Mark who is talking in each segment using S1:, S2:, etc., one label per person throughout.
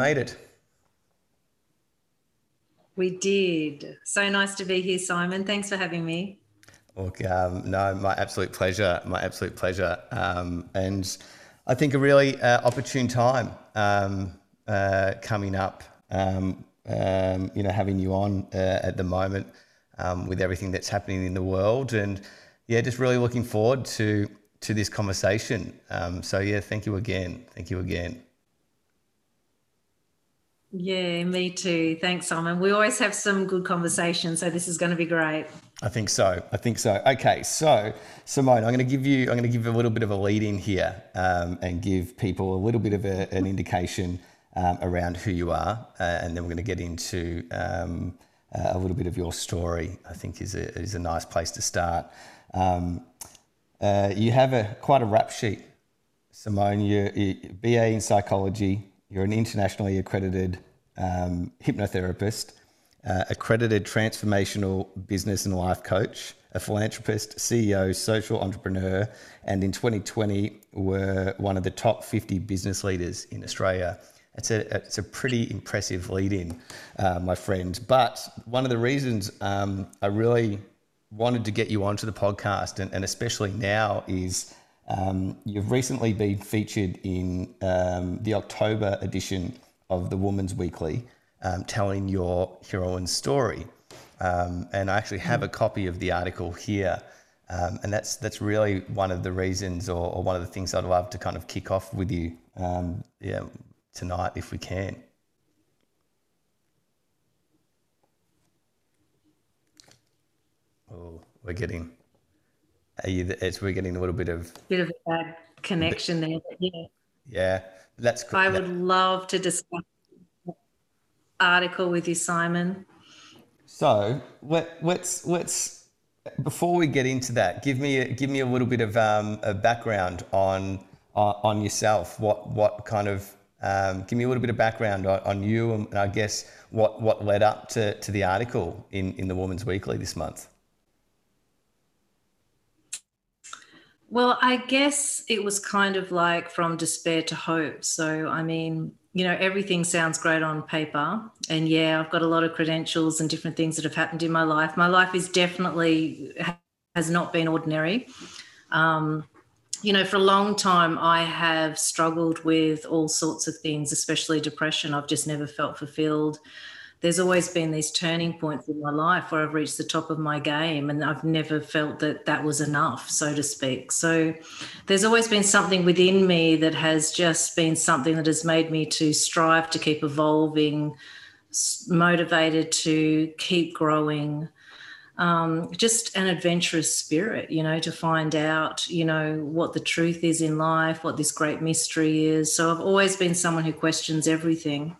S1: made it.
S2: We did. So nice to be here, Simon. Thanks for having me.
S1: Look, um, no, my absolute pleasure. My absolute pleasure. Um, and I think a really uh, opportune time um, uh, coming up. Um, um, you know, having you on uh, at the moment um, with everything that's happening in the world, and yeah, just really looking forward to to this conversation. so yeah, thank you again. Thank you again.
S2: Yeah, me too. Thanks, Simon. We always have some good conversations, so this is going to be great.
S1: I think so. I think so. Okay, so Simone, I'm going to give you, I'm going to give you a little bit of a lead in here, um, and give people a little bit of a, an indication um, around who you are, uh, and then we're going to get into um, a little bit of your story. I think is a is a nice place to start. Um, uh, you have a quite a rap sheet, Simone. You're, you're BA in psychology you're an internationally accredited um, hypnotherapist, uh, accredited transformational business and life coach, a philanthropist, CEO, social entrepreneur, and in 2020 were one of the top 50 business leaders in Australia. It's a, it's a pretty impressive lead in, uh, my friend. But one of the reasons um, I really wanted to get you onto the podcast, and, and especially now, is um, you've recently been featured in um, the October edition of the Woman's Weekly, um, telling your heroine's story. Um, and I actually have a copy of the article here. Um, and that's that's really one of the reasons, or, or, one of the things I'd love to kind of kick off with you, um, yeah, tonight if we can. Oh, we're getting you, it's we're getting a little bit of
S2: bit of a bad connection there. yeah.
S1: Yeah, that's.
S2: I would love to discuss article with you, Simon.
S1: So let, let's let's before we get into that, give me a, give me a little bit of um, a background on, on, on yourself. What what kind of um, give me a little bit of background on, on you, and I guess what what led up to, to the article in in the Woman's Weekly this month.
S2: Well, I guess it was kind of like from despair to hope. So, I mean, you know, everything sounds great on paper. And yeah, I've got a lot of credentials and different things that have happened in my life. My life is definitely has not been ordinary. Um, you know, for a long time, I have struggled with all sorts of things, especially depression. I've just never felt fulfilled there's always been these turning points in my life where I've reached the top of my game and I've never felt that that was enough, so to speak. So there's always been something within me that has just been something that has made me to strive to keep evolving, motivated to keep growing. Um, just an adventurous spirit, you know, to find out, you know, what the truth is in life, what this great mystery is. So I've always been someone who questions everything.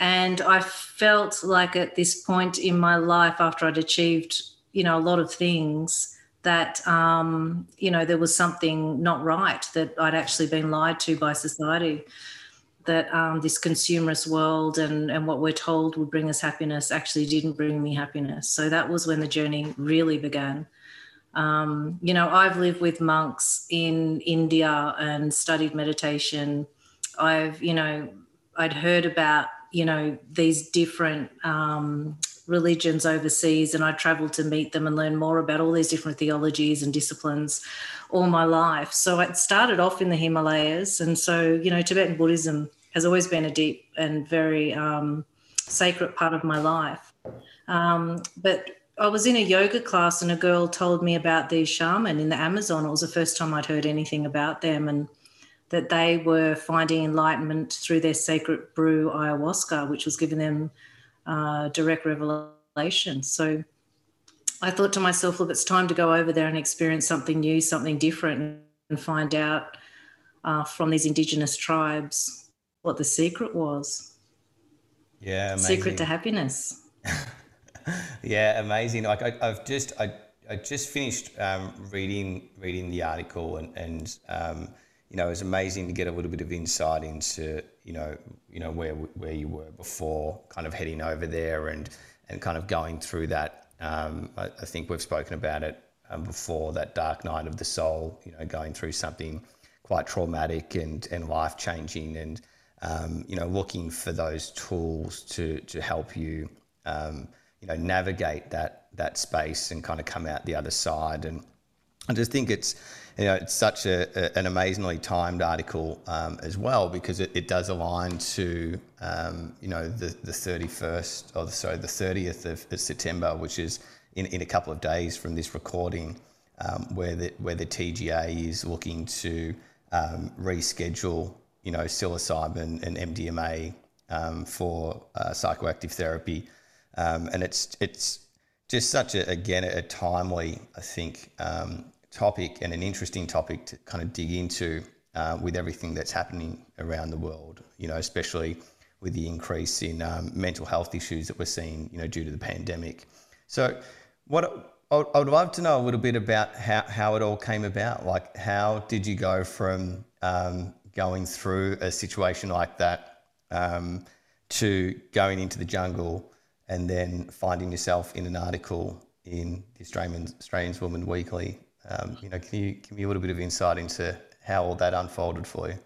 S2: And I felt like at this point in my life, after I'd achieved, you know, a lot of things, that, um, you know, there was something not right, that I'd actually been lied to by society, that um, this consumerist world and, and what we're told would bring us happiness actually didn't bring me happiness. So that was when the journey really began. Um, you know, I've lived with monks in India and studied meditation. I've, you know, I'd heard about you know these different um, religions overseas and I traveled to meet them and learn more about all these different theologies and disciplines all my life. So it started off in the Himalayas. And so, you know, Tibetan Buddhism has always been a deep and very um, sacred part of my life. Um, but I was in a yoga class and a girl told me about these shaman in the Amazon. It was the first time I'd heard anything about them. And that they were finding enlightenment through their sacred brew ayahuasca, which was giving them uh, direct revelation. So I thought to myself, look, it's time to go over there and experience something new, something different, and find out uh, from these indigenous tribes what the secret was.
S1: Yeah, amazing.
S2: secret to happiness.
S1: yeah, amazing. Like I, have just I, I just finished um, reading reading the article and and um, you know, it was amazing to get a little bit of insight into, you know, you know where where you were before, kind of heading over there and and kind of going through that. Um, I, I, think we've spoken about it um, before that dark night of the soul. You know, going through something quite traumatic and and life changing, and um, you know, looking for those tools to to help you, um, you know, navigate that that space and kind of come out the other side. And I just think it's you know, it's such a, a an amazingly timed article um, as well because it, it does align to um, you know the the 31st or the, sorry the 30th of, September, which is in, in a couple of days from this recording, um, where the where the TGA is looking to um, reschedule you know psilocybin and MDMA um, for uh, psychoactive therapy, um, and it's it's just such a again a timely I think topic and an interesting topic to kind of dig into uh, with everything that's happening around the world, you know, especially with the increase in um, mental health issues that we're seeing, you know, due to the pandemic. So, what I would love to know a little bit about how, how it all came about. Like, how did you go from um, going through a situation like that um, to going into the jungle and then finding yourself in an article in the Australian Australian Woman Weekly um, you know, can you give me a little bit of insight into how all that unfolded for you?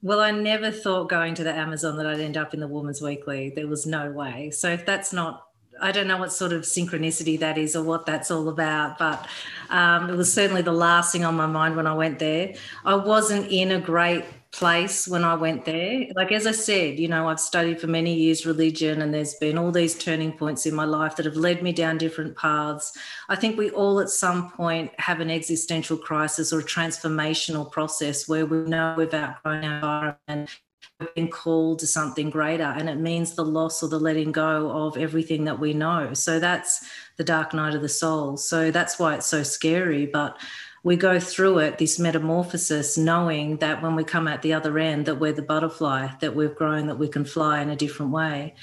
S2: Well, I never thought going to the Amazon that I'd end up in the Woman's Weekly. There was no way. So if that's not, I don't know what sort of synchronicity that is or what that's all about, but um, it was certainly the last thing on my mind when I went there. I wasn't in a great place when I went there. Like, as I said, you know, I've studied for many years religion, and there's been all these turning points in my life that have led me down different paths. I think we all at some point have an existential crisis or a transformational process where we know we've outgrown our environment. We've been called to something greater, and it means the loss or the letting go of everything that we know. So that's the dark night of the soul. So that's why it's so scary. But we go through it this metamorphosis knowing that when we come at the other end that we're the butterfly that we've grown that we can fly in a different way.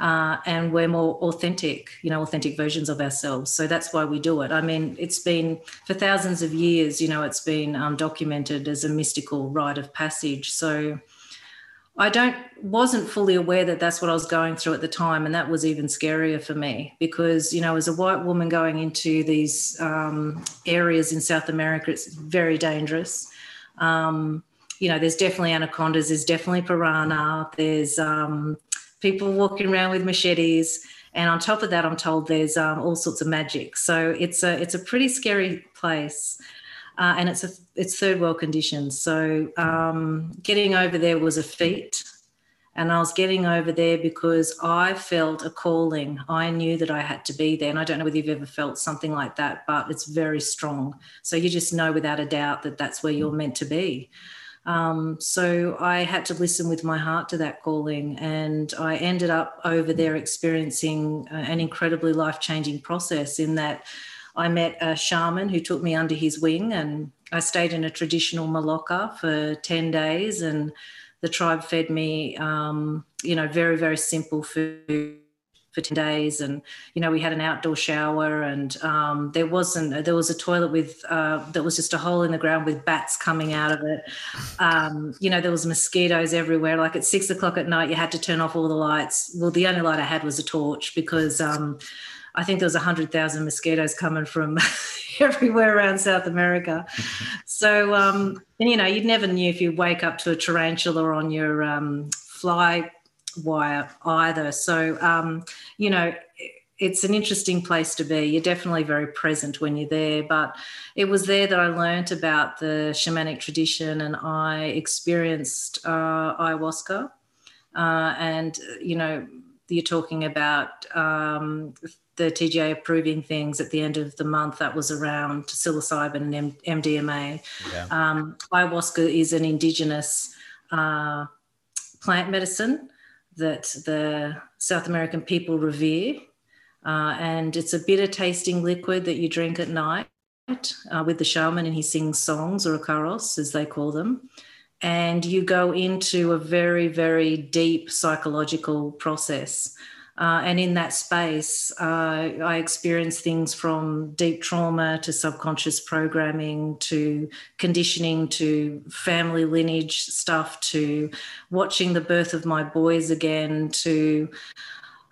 S2: Uh, and we're more authentic you know authentic versions of ourselves. So that's why we do it. I mean it's been for thousands of years you know it's been um, documented as a mystical rite of passage. So I don't wasn't fully aware that that's what I was going through at the time, and that was even scarier for me because you know, as a white woman going into these um, areas in South America, it's very dangerous. Um, you know, there's definitely anacondas, there's definitely piranha, there's um, people walking around with machetes, and on top of that, I'm told there's um, all sorts of magic. So it's a it's a pretty scary place uh, and it's a it's third world conditions. So um, getting over there was a feat, and I was getting over there because I felt a calling. I knew that I had to be there, and I don't know whether you've ever felt something like that, but it's very strong. So you just know without a doubt that that's where you're meant to be. Um, so I had to listen with my heart to that calling, and I ended up over there experiencing uh, an incredibly life changing process in that I met a shaman who took me under his wing, and I stayed in a traditional maloca for 10 days. And the tribe fed me, um, you know, very, very simple food for 10 days. And you know we had an outdoor shower and um, there wasn't there was a toilet with uh, that was just a hole in the ground with bats coming out of it. Um, you know there was mosquitoes everywhere. Like at six o'clock at night you had to turn off all the lights. Well the only light i had was a torch because um, I think there was 100,000 mosquitoes coming from everywhere around South America. So, um, and, you know, you never knew if you'd wake up to a tarantula on your um, fly wire either. So, um, you know, it's an interesting place to be. You're definitely very present when you're there. But it was there that I learned about the shamanic tradition and I experienced uh, ayahuasca. Uh, and, you know, you're talking about um, the TGA approving things at the end of the month that was around psilocybin and MDMA. Yeah. Um, ayahuasca is an indigenous uh, plant medicine that the South American people revere. Uh, and it's a bitter tasting liquid that you drink at night uh, with the shaman, and he sings songs or icaros, as they call them. And you go into a very, very deep psychological process uh, and in that space, uh, I experienced things from deep trauma to subconscious programming to conditioning to family lineage stuff to watching the birth of my boys again to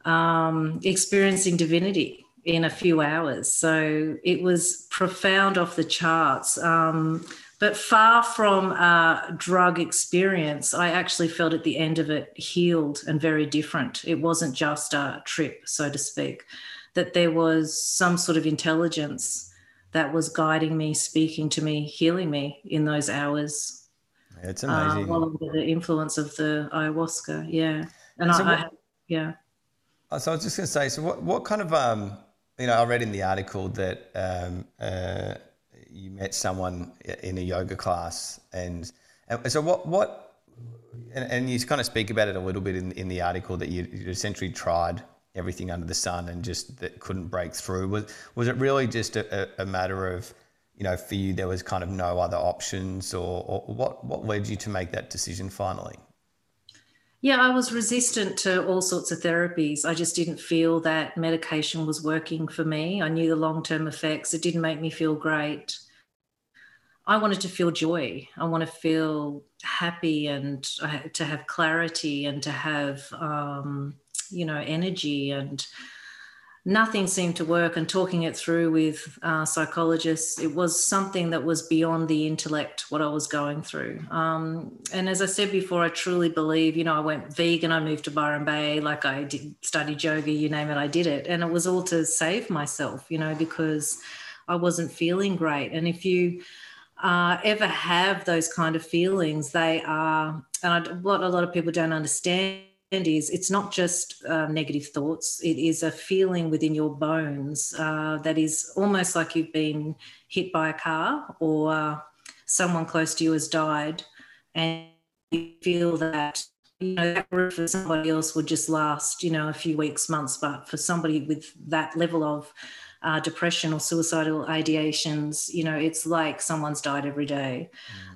S2: um, experiencing divinity in a few hours. So it was profound off the charts. Um, but far from a drug experience, I actually felt at the end of it healed and very different. It wasn't just a trip, so to speak, that there was some sort of intelligence that was guiding me, speaking to me, healing me in those hours.
S1: It's amazing.
S2: Uh, while under the influence of the ayahuasca, yeah. And so I, what, I, yeah.
S1: Uh, so I was just going to say, so what, what kind of, um, you know, I read in the article that um, uh, you met someone in a yoga class, and, and so what what and, and, you kind of speak about it a little bit in, in the article that you, you essentially tried everything under the sun and just that couldn't break through. Was was it really just a, a matter of you know for you there was kind of no other options, or, or what what led you to make that decision finally?
S2: Yeah, I was resistant to all sorts of therapies. I just didn't feel that medication was working for me. I knew the long term effects. It didn't make me feel great. I wanted to feel joy. I want to feel happy and to have clarity and to have, um, you know, energy and nothing seemed to work and talking it through with uh, psychologists it was something that was beyond the intellect what i was going through. Um, and as i said before i truly believe you know i went vegan i moved to byron bay like i did study yoga you name it i did it. And it was all to save myself you know because i wasn't feeling great. And if you uh, ever have those kind of feelings they are and I, what a lot of people don't understand is it's not just uh, negative thoughts. It is a feeling within your bones uh, that is almost like you've been hit by a car or uh, someone close to you has died. And you feel that you know that grief for somebody else would just last you know a few weeks months. But for somebody with that level of uh, depression or suicidal ideations you know it's like someone's died every day.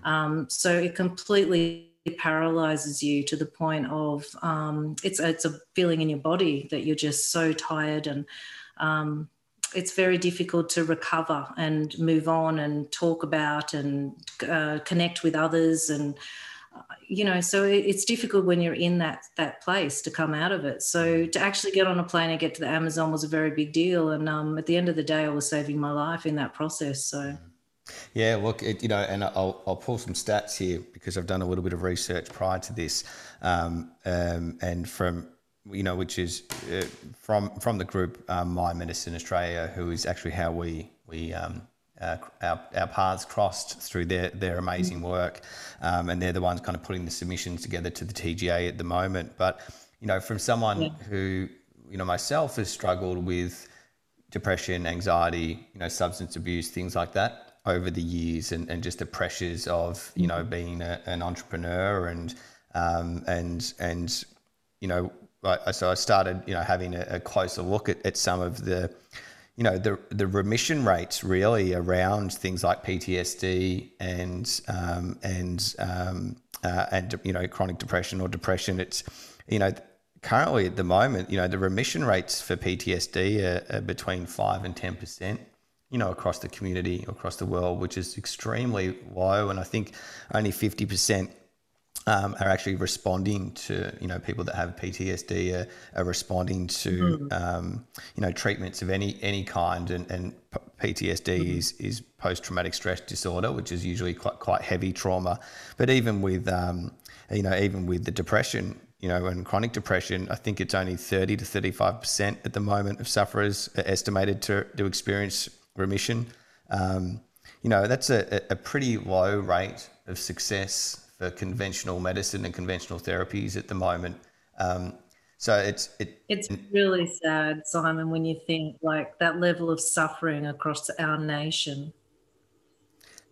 S2: Mm. um, so it completely paralyzes you to the point of um, it's it's a feeling in your body that you're just so tired and um, it's very difficult to recover and move on and talk about and uh, connect with others and uh, you know so it's difficult when you're in that that place to come out of it. So to actually get on a plane and get to the amazon was a very big deal and um, at the end of the day i was saving my life in that process so
S1: yeah, look, it, you know, and I'll, I'll pull some stats here because I've done a little bit of research prior to this, um, um, and from you know, which is uh, from from the group um, Mind Medicine Australia, who is actually how we we um, uh, our, our paths crossed through their their amazing work, um, and they're the ones kind of putting the submissions together to the TGA at the moment. But you know, from someone yeah. who you know myself has struggled with depression, anxiety, you know, substance abuse, things like that over the years and, and just the pressures of you know being a, an entrepreneur and um, and and you know I, so I started you know having a, a, closer look at, at some of the you know the the remission rates really around things like PTSD and um, and um, uh, and you know chronic depression or depression. It's you know currently at the moment you know the remission rates for PTSD are, are between 5 and 10 percent you know, across the community, across the world, which is extremely low. And I think only 50% um, are actually responding to, you know, people that have PTSD are, are responding to, mm. um, you know, treatments of any any kind. And, and PTSD mm. is, is post traumatic stress disorder, which is usually quite, quite heavy trauma. But even with, um, you know, even with the depression, you know, and chronic depression, I think it's only 30 to 35% at the moment of sufferers are estimated to, to experience remission. Um, you know, that's a, a pretty low rate of success for conventional medicine and conventional therapies at the moment. Um, so it's it,
S2: it's really sad, Simon, when you think like that level of suffering across our nation.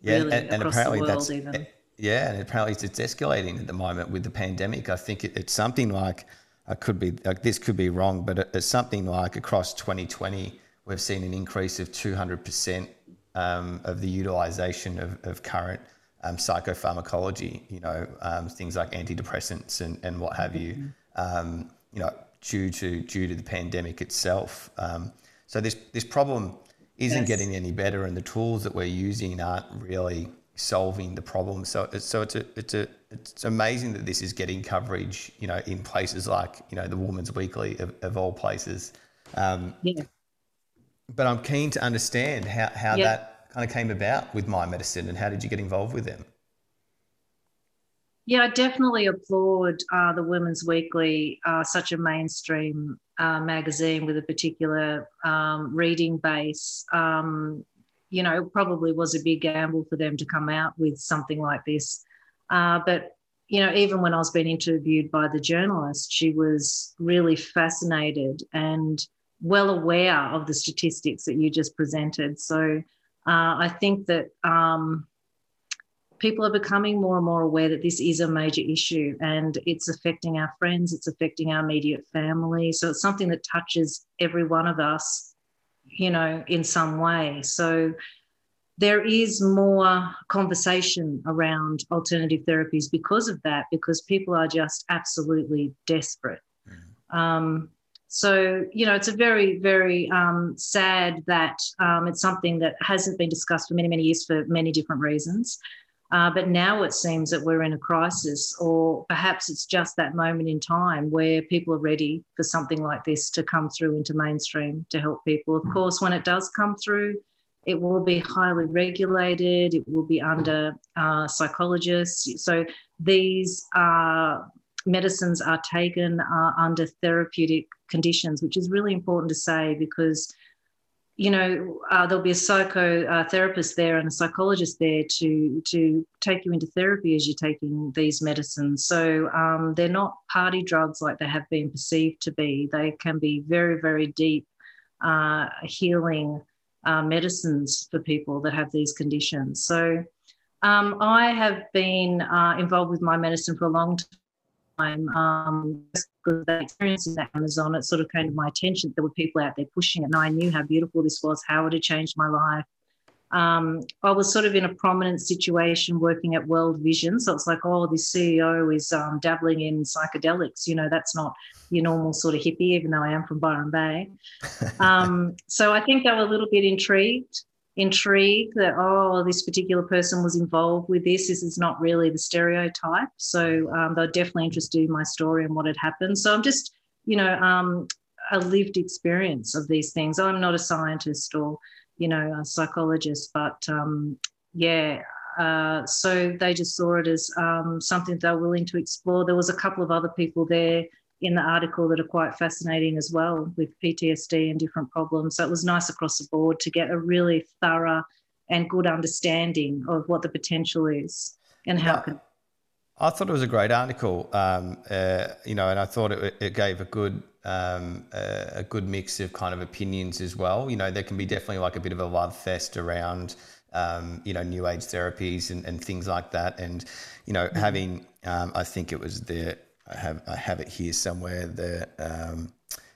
S1: Yeah, really, and, and apparently that's even. yeah, and apparently it's escalating at the moment with the pandemic. I think it, it's something like I could be like this could be wrong, but it's something like across 2020 we've seen an increase of 200% um, of the utilization of, of current um, psychopharmacology, you know, um, things like antidepressants and, and what have you, um, you know, due to due to the pandemic itself. Um, so this this problem isn't yes. getting any better, and the tools that we're using aren't really solving the problem. So it's so it's a it's a it's amazing that this is getting coverage, you know, in places like you know the Woman's Weekly of, of all places. Um, yeah but I'm keen to understand how, how that kind of came about with Mind Medicine and how did you get involved with them?
S2: Yeah, I definitely applaud uh, the Women's Weekly, uh, such a mainstream uh, magazine with a particular um, reading base. Um, you know, probably was a big gamble for them to come out with something like this. Uh, but, you know, even when I was being interviewed by the journalist, she was really fascinated and well aware of the statistics that you just presented. So uh, I think that. Um, people are becoming more and more aware that this is a major issue and it's affecting our friends, it's affecting our immediate family. So it's something that touches every one of us, you know, in some way. So there is more conversation around alternative therapies because of that, because people are just absolutely desperate. Mm. Um, so, you know, it's a very, very um, sad that um, it's something that hasn't been discussed for many, many years for many different reasons. Uh, but now it seems that we're in a crisis, or perhaps it's just that moment in time where people are ready for something like this to come through into mainstream to help people. Of course, when it does come through, it will be highly regulated, it will be under uh, psychologists. So these uh, medicines are taken under therapeutic conditions, which is really important to say because you know, uh, there'll be a psychotherapist uh, there and a psychologist there to to take you into therapy as you're taking these medicines. So um, they're not party drugs like they have been perceived to be. They can be very, very deep uh, healing uh, medicines for people that have these conditions. So um, I have been uh, involved with Mind Medicine for a long time um, because that experience in Amazon, it sort of came to my attention. That there were people out there pushing it, and I knew how beautiful this was, how it had changed my life. Um, I was sort of in a prominent situation working at World Vision. So it's like, oh, this CEO is um, dabbling in psychedelics. You know, that's not your normal sort of hippie, even though I am from Byron Bay. Um, so I think they were a little bit intrigued intrigue that oh this particular person was involved with this. This is not really the stereotype. So um, they're definitely interested in my story and what had happened. So i'm just you know um, a lived experience of these things. I'm not a scientist or you know a psychologist but um, yeah uh, so they just saw it as um, something they're willing to explore. There was a couple of other people there in the article that are quite fascinating as well with PTSD and different problems. So it was nice across the board to get a really thorough and good understanding of what the potential is and how. Can-
S1: I thought it was a great article, um, uh, you know, and I thought it, it gave a good um, uh, a good mix of kind of opinions as well. You know, there can be definitely like a bit of a love fest around. Um, you know, new age therapies and, and things like that. And, you know, mm-hmm. having, um, I think it was the I have I have it here somewhere. The um,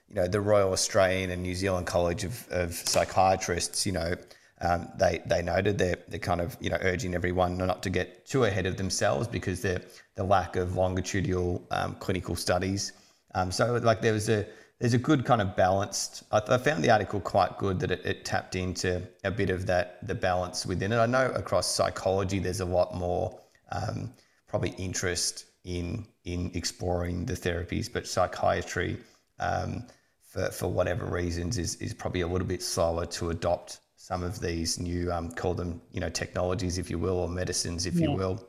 S1: you know the Royal Australian and New Zealand College of, of Psychiatrists. You know. Um, they they noted they're, they're kind of you know urging everyone not to get too ahead of themselves because the the lack of longitudinal um, clinical studies. Um, so like there was a there's a good kind of balanced. I, I found the article quite good that it, it, tapped into a bit of that the balance within it. I know across psychology there's a lot more um, probably interest in in exploring the therapies, but psychiatry, um, for, for whatever reasons, is, is probably a little bit slower to adopt some of these new, um, call them, you know, technologies, if you will, or medicines, if yeah. you will.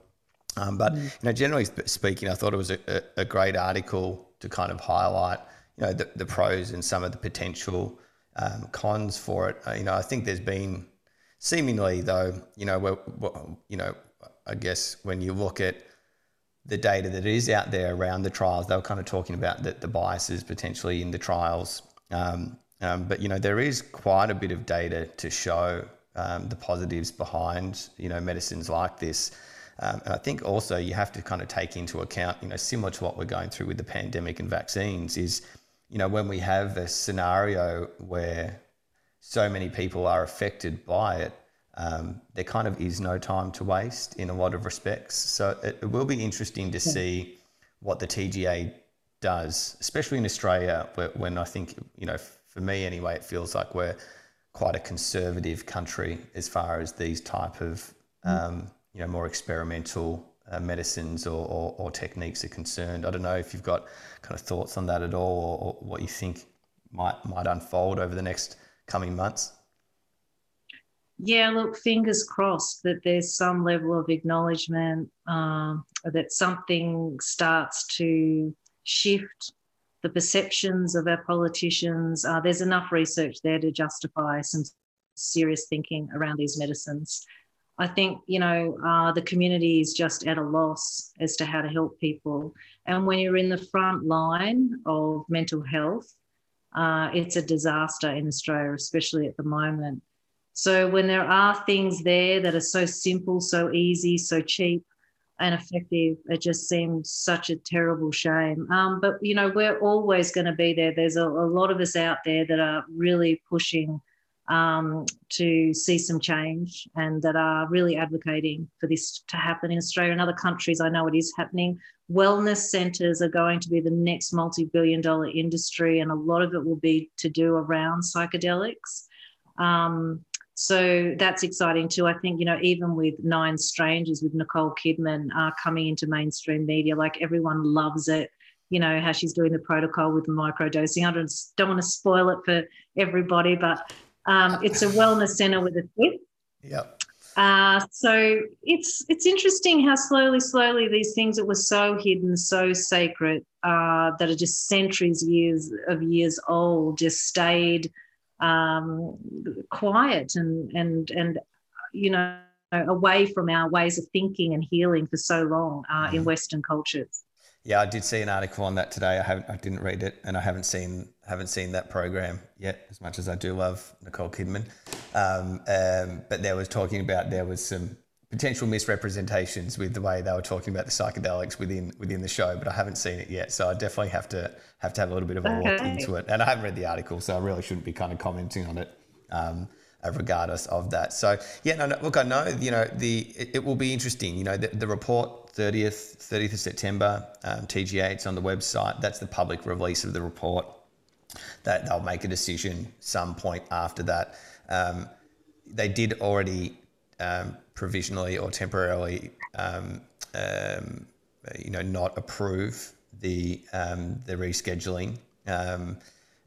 S1: Um, but, mm. you know, generally speaking, I thought it was a, a, great article to kind of highlight, you know, the, the pros and some of the potential um, cons for it. Uh, you know, I think there's been seemingly, though, you know, where, you know, I guess when you look at the data that is out there around the trials. They were kind of talking about the, the biases potentially in the trials. Um, um, but, you know, there is quite a bit of data to show um, the positives behind, you know, medicines like this. Um, and I think also you have to kind of take into account, you know, similar to what we're going through with the pandemic and vaccines is, you know, when we have a scenario where so many people are affected by it, um, there kind of is no time to waste in a lot of respects. So it, it will be interesting to see what the TGA does, especially in Australia, where, when I think, you know, for me anyway, it feels like we're quite a conservative country as far as these type of, mm. um, you know, more experimental uh, medicines or, or, or, techniques are concerned. I don't know if you've got kind of thoughts on that at all, or, or what you think might might unfold over the next coming months.
S2: Yeah, look, fingers crossed that there's some level of acknowledgement um, that something starts to shift the perceptions of our politicians. Uh, there's enough research there to justify some serious thinking around these medicines. I think, you know, uh, the community is just at a loss as to how to help people. And when you're in the front line of mental health, uh, it's a disaster in Australia, especially at the moment. So when there are things there that are so simple, so easy, so cheap, and effective, it just seems such a terrible shame. Um, but you know, we're always going to be there. There's a, a, lot of us out there that are really pushing um, to see some change and that are really advocating for this to happen in Australia and other countries. I know it is happening. Wellness centres are going to be the next multi-billion dollar industry, and a lot of it will be to do around psychedelics. Um, so that's exciting too. I think, you know, even with Nine Strangers with Nicole Kidman uh, coming into mainstream media, like everyone loves it. You know, how she's doing the protocol with the microdosing. I don't, don't want to spoil it for everybody, but um, it's a wellness center with a twist.
S1: Yep.
S2: Uh, so it's it's interesting how slowly, slowly these things that were so hidden, so sacred, uh, that are just centuries, years of years old, just stayed um, quiet and and and you know away from our ways of thinking and healing for so long uh, in mm. Western cultures.
S1: Yeah, I did see an article on that today. I haven't, I didn't read it, and I haven't seen haven't seen that program yet. As much as I do love Nicole Kidman, um, um, but there was talking about there was some potential misrepresentations with the way they were talking about the psychedelics within within the show, but I haven't seen it yet. So I definitely have to have to have a little bit of a okay. look into it. And I haven't read the article, so I really shouldn't be kind of commenting on it. Um, regardless of that. So yeah, no, no, look, I know, you know, the it, it will be interesting. You know, the, the report 30th 30th of September, um, TGA, it's on the website. That's the public release of the report. That they'll make a decision some point after that. Um, they did already um, provisionally or temporarily, um, um, you know, not approve the um, the rescheduling, um,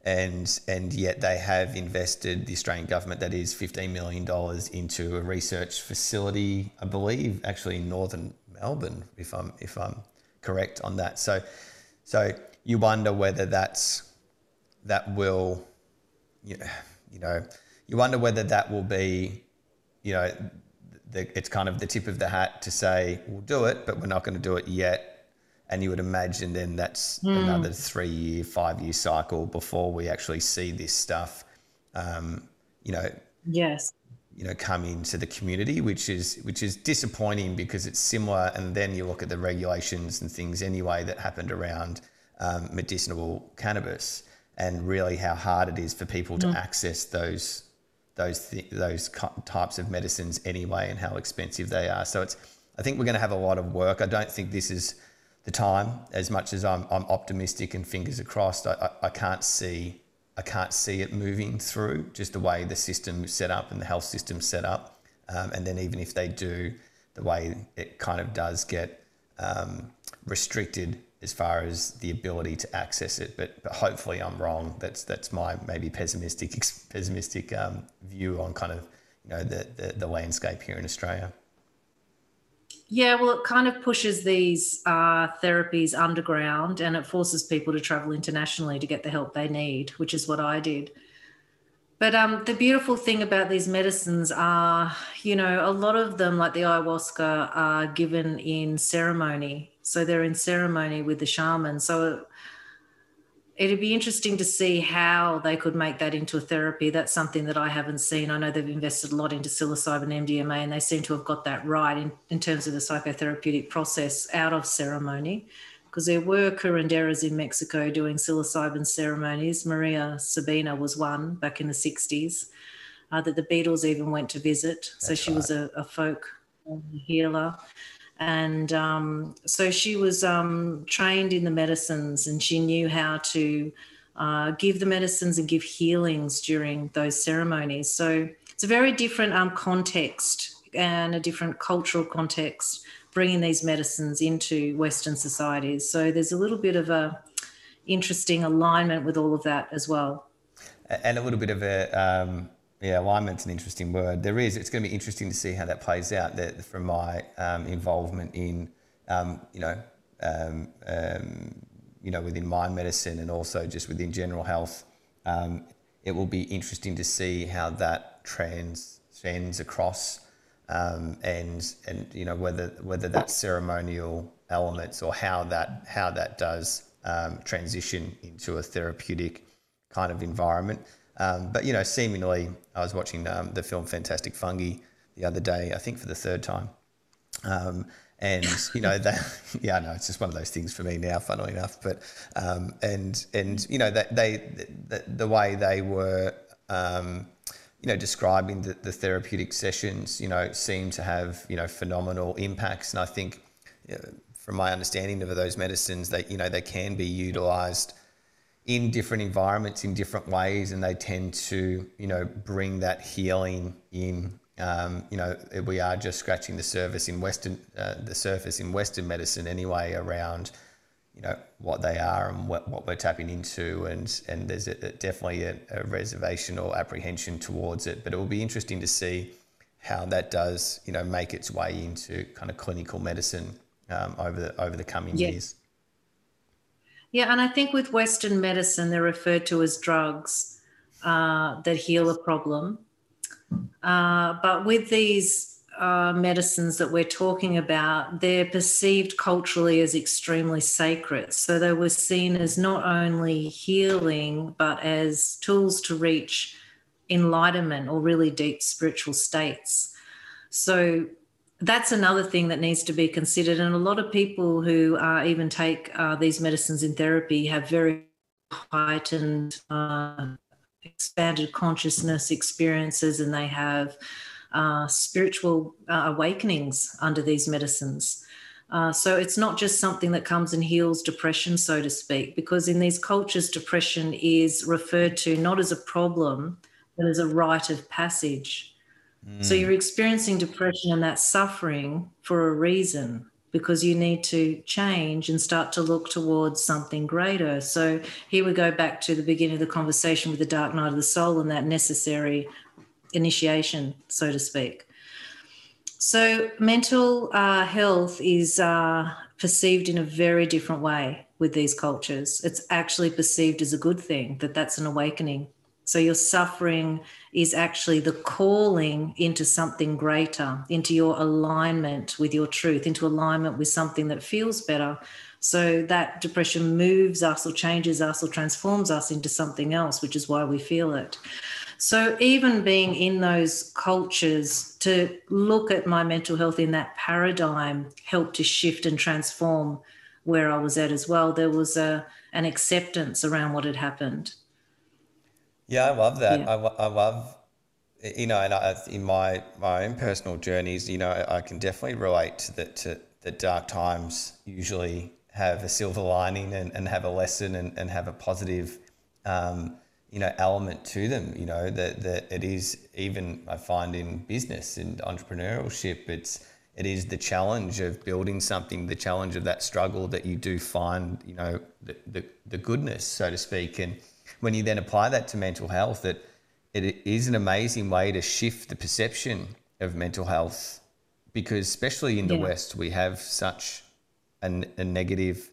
S1: and and yet they have invested the Australian government that is fifteen million dollars into a research facility, I believe, actually in northern Melbourne, if I'm if I'm correct on that. So so you wonder whether that's that will, you know, you know, you wonder whether that will be, you know, the, it's kind of the tip of the hat to say we'll do it, but we're not going to do it yet. And you would imagine then that's mm. another three year, five year cycle before we actually see this stuff, um, you know,
S2: yes,
S1: you know, come into the community, which is which is disappointing because it's similar. And then you look at the regulations and things anyway that happened around um, medicinal cannabis and really how hard it is for people to mm. access those those th- those types of medicines anyway and how expensive they are. So it's I think we're going to have a lot of work. I don't think this is the time. As much as I'm, I'm optimistic and fingers are crossed, I, I, I can't see I can't see it moving through just the way the system is set up and the health system set up. Um, and then even if they do, the way it kind of does get um, restricted as far as the ability to access it. But, but hopefully I'm wrong. That's that's my maybe pessimistic pessimistic um, view on kind of you know the, the, the landscape here in Australia.
S2: Yeah, well, it kind of pushes these uh, therapies underground and it forces people to travel internationally to get the help they need, which is what I did. But um, the beautiful thing about these medicines are, you know, a lot of them, like the ayahuasca, are given in ceremony. So they're in ceremony with the shaman. So it'd be interesting to see how they could make that into a therapy. That's something that I haven't seen. I know they've invested a lot into psilocybin MDMA, and they seem to have got that right in, in terms of the psychotherapeutic process out of ceremony. Because there were curanderas in Mexico doing psilocybin ceremonies. Maria Sabina was one back in the 60s uh, that the Beatles even went to visit. That's so she right. was a, a folk healer and um, so she was um, trained in the medicines and she knew how to uh, give the medicines and give healings during those ceremonies. So it's a very different um, context and a different cultural context bringing these medicines into western societies. So there's a little bit of a interesting alignment with all of that as well.
S1: And a little bit of a um, Yeah, alignment's an interesting word. There is. It's going to be interesting to see how that plays out. That from my um, involvement in, um, you know, um, um, you know, within mind medicine and also just within general health, um, it will be interesting to see how that transcends across, um, and and you know whether whether that ceremonial elements or how that how that does transition into a therapeutic kind of environment. Um, but you know, seemingly, I was watching um, the film Fantastic Fungi the other day, I think for the third time, um, and you know that yeah, no, it's just one of those things for me now, funnily enough. But um, and and you know that they the, the way they were. Um, you know, describing the, the therapeutic sessions, you know, seem to have, you know, phenomenal impacts. And I think, you know, from my understanding of those medicines, they, you know, they can be utilized in different environments in different ways, and they tend to, you know, bring that healing in. Um, you know, we are just scratching the surface in Western, uh, the surface in Western medicine anyway around, you know, what they are and what, what we're tapping into, and and there's a, definitely a, a reservation or apprehension towards it. But it will be interesting to see how that does, you know, make its way into kind of clinical medicine um, over the over the coming yeah. years.
S2: Yeah, and I think with Western medicine, they're referred to as drugs uh, that heal a problem. Uh, but with these uh, medicines that we're talking about, they're perceived culturally as extremely sacred. So they were seen as not only healing, but as tools to reach enlightenment or really deep spiritual states. So that's another thing that needs to be considered. And a lot of people who uh, even take uh, these medicines in therapy have very heightened, uh, expanded consciousness experiences, and they have uh, spiritual uh, awakenings under these medicines. Uh, so it's not just something that comes and heals depression, so to speak, because in these cultures, depression is referred to not as a problem, but as a rite of passage. So you're experiencing depression and that suffering for a reason because you need to change and start to look towards something greater. So here we go back to the beginning of the conversation with the dark night of the soul and that necessary initiation, so to speak. So mental uh, health is uh, perceived in a very different way with these cultures. It's actually perceived as a good thing that that's an awakening so your suffering is actually the calling into something greater, into your alignment with your truth, into alignment with something that feels better. So that depression moves us or changes us or transforms us into something else, which is why we feel it. So even being in those cultures to look at my mental health in that paradigm helped to shift and transform where I was at as well. There was a an acceptance around what had happened
S1: yeah, I love that. Yeah. I, I love, you know, and I, in my my own personal journeys, you know, I can definitely relate to that. To the dark times usually have a silver lining and, and have a lesson and, and have a positive, um, you know, element to them. You know that that it is even I find in business and entrepreneurship, it's it is the challenge of building something, the challenge of that struggle that you do find, you know, the, the, the goodness, so to speak. And when you then apply that to mental health, that it is an amazing way to shift the perception of mental health because especially in the yeah. West, we have such a, a negative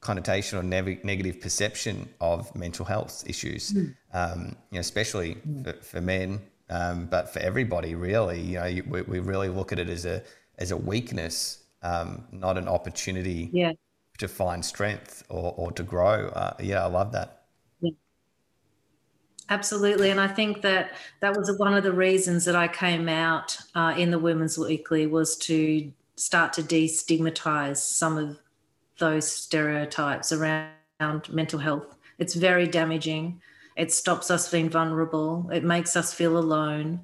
S1: connotation or ne- negative perception of mental health issues, mm. um, you know, especially mm. for, for, men, um, but for everybody really. You know, you, we, we, really look at it as a as a weakness, um, not an opportunity
S2: yeah.
S1: to find strength or, or to grow. Uh, yeah, I love that.
S2: Absolutely. And I think that that was one of the reasons that I came out uh, in the Women's Weekly was to start to destigmatize some of those stereotypes around mental health. It's very damaging. It stops us being vulnerable. It makes us feel alone.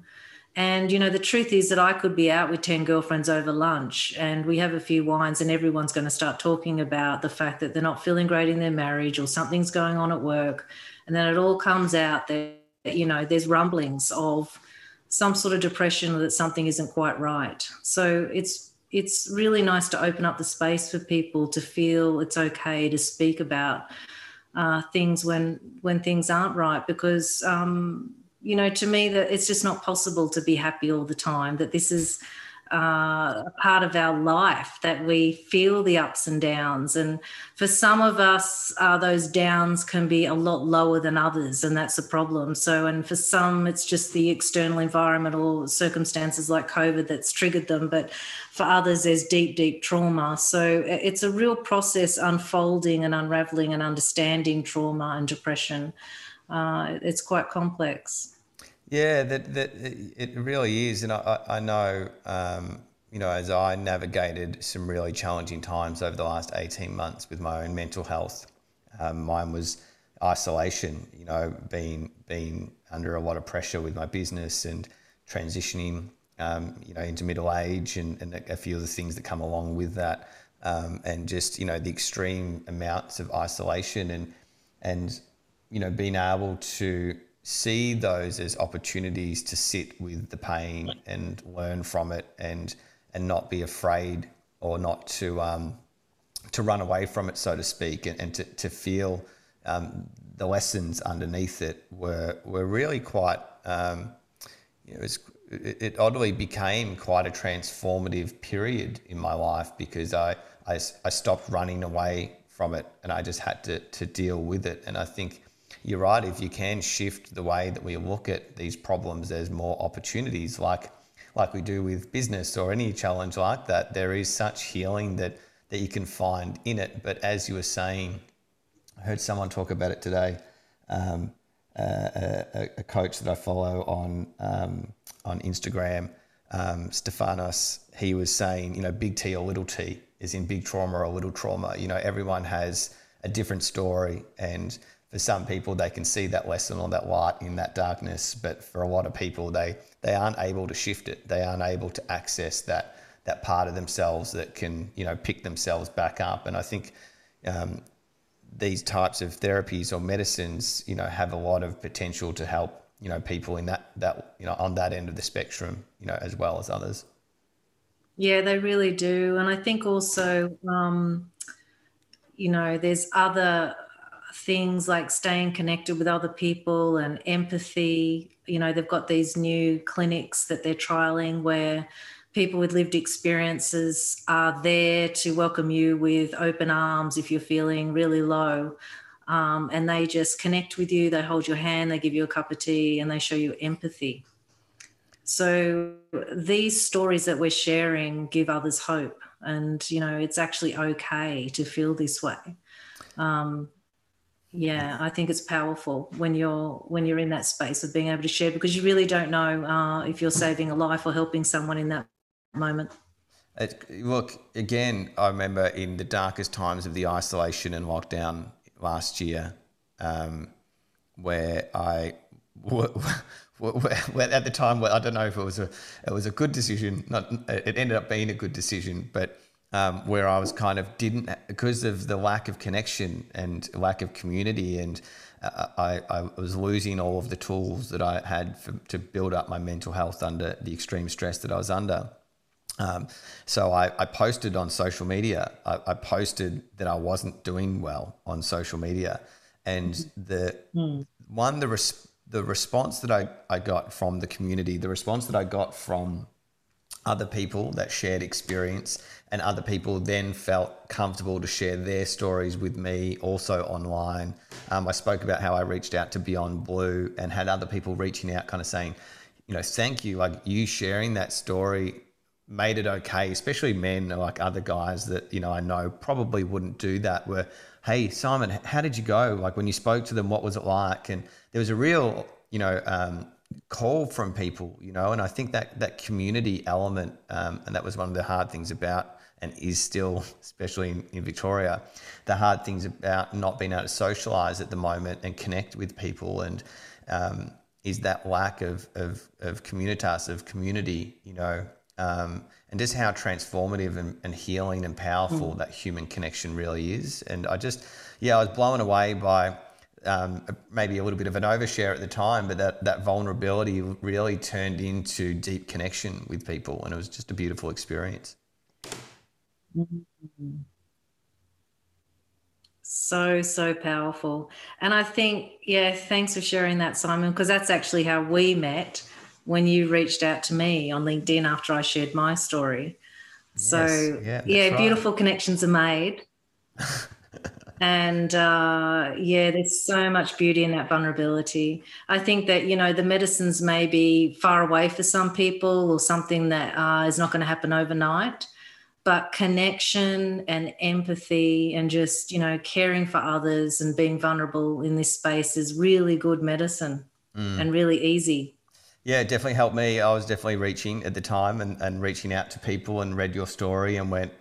S2: And, you know, the truth is that I could be out with 10 girlfriends over lunch and we have a few wines, and everyone's going to start talking about the fact that they're not feeling great in their marriage or something's going on at work and then it all comes out that you know there's rumblings of some sort of depression that something isn't quite right so it's it's really nice to open up the space for people to feel it's okay to speak about uh, things when when things aren't right because um, you know, to me, that it's just not possible to be happy all the time. That this is uh, a part of our life that we feel the ups and downs. And for some of us, uh, those downs can be a lot lower than others, and that's a problem. So, and for some, it's just the external environmental circumstances like COVID that's triggered them. But for others, there's deep, deep trauma. So it's a real process unfolding and unraveling and understanding trauma and depression. Uh, it's quite complex.
S1: Yeah, that that it really is, and I I know um, you know as I navigated some really challenging times over the last eighteen months with my own mental health. Um, mine was isolation, you know, being being under a lot of pressure with my business and transitioning, um, you know, into middle age and, and a few of the things that come along with that, um, and just you know the extreme amounts of isolation and and you know being able to see those as opportunities to sit with the pain and learn from it and and not be afraid or not to um, to run away from it, so to speak, and, and to, to feel um, the lessons underneath it were were really quite um, you know, it, it, oddly became quite a transformative period in my life because I, I, I stopped running away from it and I just had to, to deal with it. And I think you're right. If you can shift the way that we look at these problems there's more opportunities, like like we do with business or any challenge like that, there is such healing that that you can find in it. But as you were saying, I heard someone talk about it today. Um, uh, a, a, coach that I follow on um, on Instagram, um, Stefanos, he was saying, you know, big T or little T is in big trauma or little trauma. You know, everyone has a different story, and for some people they can see that lesson or that light in that darkness but for a lot of people they they aren't able to shift it. They aren't able to access that that part of themselves that can you know pick themselves back up. And i think um, these types of therapies or medicines you know have a lot of potential to help you know people in that that you know on that end of the spectrum you know as well as others.
S2: Yeah they really do. And i think also um, you know there's other things like staying connected with other people and empathy. You know, they've got these new clinics that they're trialing where people with lived experiences are there to welcome you with open arms if you're feeling really low. Um, and they just connect with you, they hold your hand, they give you a cup of tea, and they show you empathy. So these stories that we're sharing give others hope. And, you know, it's actually okay to feel this way. Um, yeah i think it's powerful when you're when you're in that space of being able to share because you really don't know uh, if you're saving a life or helping someone in that moment.
S1: It, look again i remember in the darkest times of the isolation and lockdown last year um, where i at the time i don't know if it was a it was a good decision not it ended up being a good decision but um, where I was kind of didn't because of the lack of connection and lack of community, and uh, I, I was losing all of the tools that I had for, to build up my mental health under the extreme stress that I was under. Um, so I, I, posted on social media. I, I, posted that I wasn't doing well on social media, and the mm. one the res, the response that I, I got from the community, the response that I got from other people that shared experience and other people then felt comfortable to share their stories with me also online. Um, I spoke about how I reached out to Beyond Blue and had other people reaching out, kind of saying, you know, thank you. Like you sharing that story made it okay, especially men like other guys that, you know, I know probably wouldn't do that were, hey, Simon, how did you go? Like when you spoke to them, what was it like? And there was a real, you know, um, call from people, you know, and I think that that community element, um, and that was one of the hard things about and is still, especially in, in, Victoria, the hard things about not being able to socialize at the moment and connect with people and um, is that lack of, of, of communitas, of community, you know, um, and just how transformative and, and healing and powerful mm. that human connection really is. And I just, yeah, I was blown away by um, maybe a little bit of an overshare at the time, but that, that vulnerability really turned into deep connection with people. And it was just a beautiful experience.
S2: So, so powerful. And I think, yeah, thanks for sharing that, Simon, because that's actually how we met when you reached out to me on LinkedIn after I shared my story. So, yes, yeah, yeah right. beautiful connections are made. and uh, yeah, there's so much beauty in that vulnerability. I think that, you know, the medicines may be far away for some people or something that uh, is not going to happen overnight but connection and empathy and just you know caring for others and being vulnerable in this space is really good medicine mm. and really easy.
S1: Yeah it definitely helped me. I was definitely reaching at the time and, and reaching out to people and read your story and went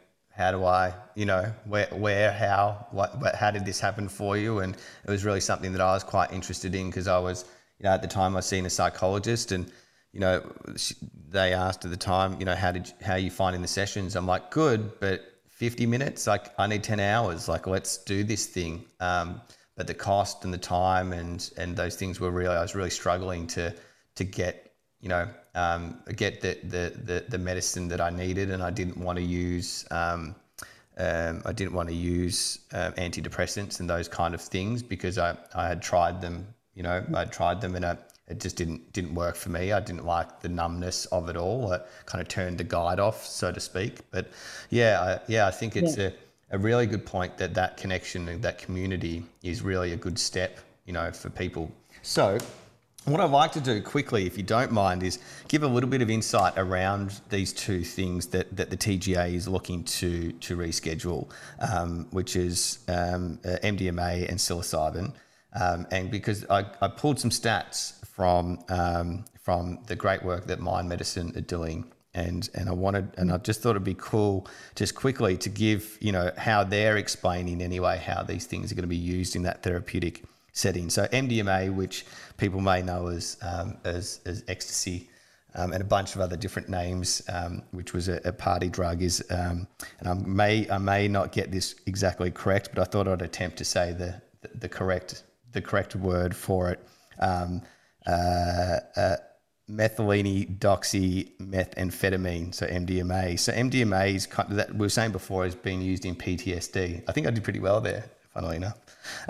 S1: how do i you know where where how what, what how did this happen for you? And it was really something that i was quite interested in because i was you know at the time i was seeing a psychologist and you know, they asked at the time, you know, how did you, how you finding the sessions? I'm like, good, but 50 minutes, like I need 10 hours. Like, let's do this thing. Um, but the cost and the time and and those things were really, I was really struggling to to get, you know, um, get the, the the the medicine that I needed, and I didn't want to use. Um, um, I didn't want to use uh, antidepressants and those kind of things because I, I had tried them, you know, I tried them in a it just didn't didn't work for me. I didn't like the numbness of it all. It kind of turned the guide off, so to speak. But yeah, I, yeah, I think it's yeah. a, a really good point that that connection and that community is really a good step, you know, for people. So what I'd like to do quickly, if you don't mind, is give a little bit of insight around these two things that, that the TGA is looking to to reschedule, um, which is um, uh, MDMA and psilocybin. Um, and because I, I pulled some stats from um, from the great work that Mind Medicine are doing. And, and I wanted and I just thought it'd be cool just quickly to give you know how they're explaining anyway how these things are going to be used in that therapeutic setting. So MDMA, which people may know as um, as, as ecstasy, um, and a bunch of other different names, um, which was a, a, party drug, is um, and I may I may not get this exactly correct, but I thought I'd attempt to say the the, the correct the correct word for it. Uh, uh, methylene so MDMA. So MDMA is kind of that we were saying before has been used in PTSD. I think I did pretty well there, funnily enough.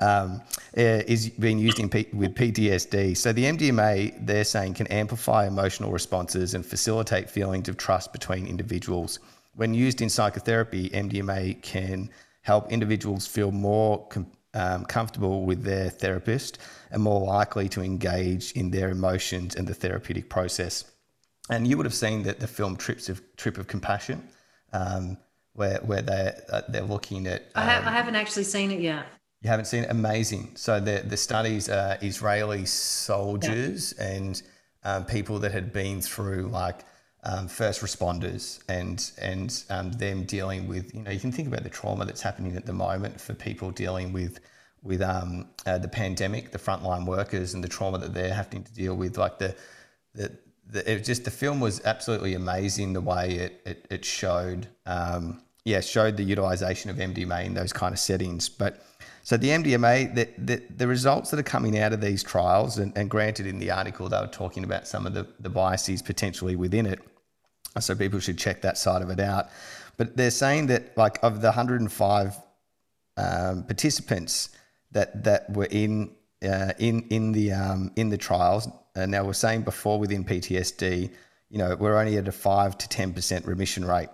S1: Um, uh, is being used in P- with PTSD. So the MDMA they're saying can amplify emotional responses and facilitate feelings of trust between individuals. When used in psychotherapy, MDMA can help individuals feel more com- um, comfortable with their therapist and more likely to engage in their emotions and the therapeutic process. And you would have seen that the film Trips of Trip of Compassion, um, where where they uh, they're looking at.
S2: Um, I, ha- I, haven't actually seen it yet.
S1: You haven't seen it? Amazing. So the the studies are Israeli soldiers yeah. and um, people that had been through like um, first responders and and um, them dealing with you know you can think about the trauma that's happening at the moment for people dealing with with um, uh, the pandemic, the frontline workers, and the trauma that they're having to deal with. Like the, the, the it just the film was absolutely amazing the way it it, it showed, um, yeah, showed the utilization of MDMA in those kind of settings. But so the MDMA, the, the, the results that are coming out of these trials, and, and granted in the article they were talking about some of the, the biases potentially within it, so people should check that side of it out. But they're saying that like of the 105 um, participants, that that were in uh, in in the um, in the trials. And now we're saying before within PTSD, you know, we're only at a five to ten percent remission rate.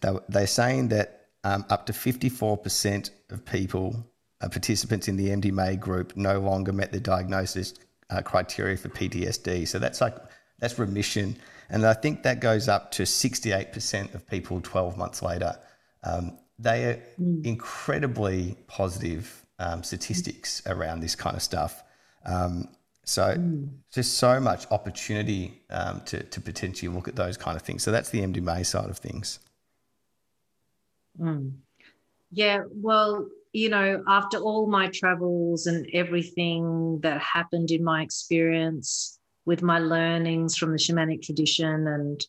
S1: They, they're saying that um, up to fifty four percent of people, uh, participants in the MDMA group, no longer met the diagnosis uh, criteria for PTSD. So that's like that's remission, and I think that goes up to sixty eight percent of people twelve months later. Um, they are mm. incredibly positive um, statistics around this kind of stuff. Um, so mm. just so much opportunity um, to, to potentially look at those kind of things. So that's the MDMA side of things.
S2: Mm. Yeah, well, you know, after all my travels and everything that happened in my experience with my learnings from the shamanic tradition and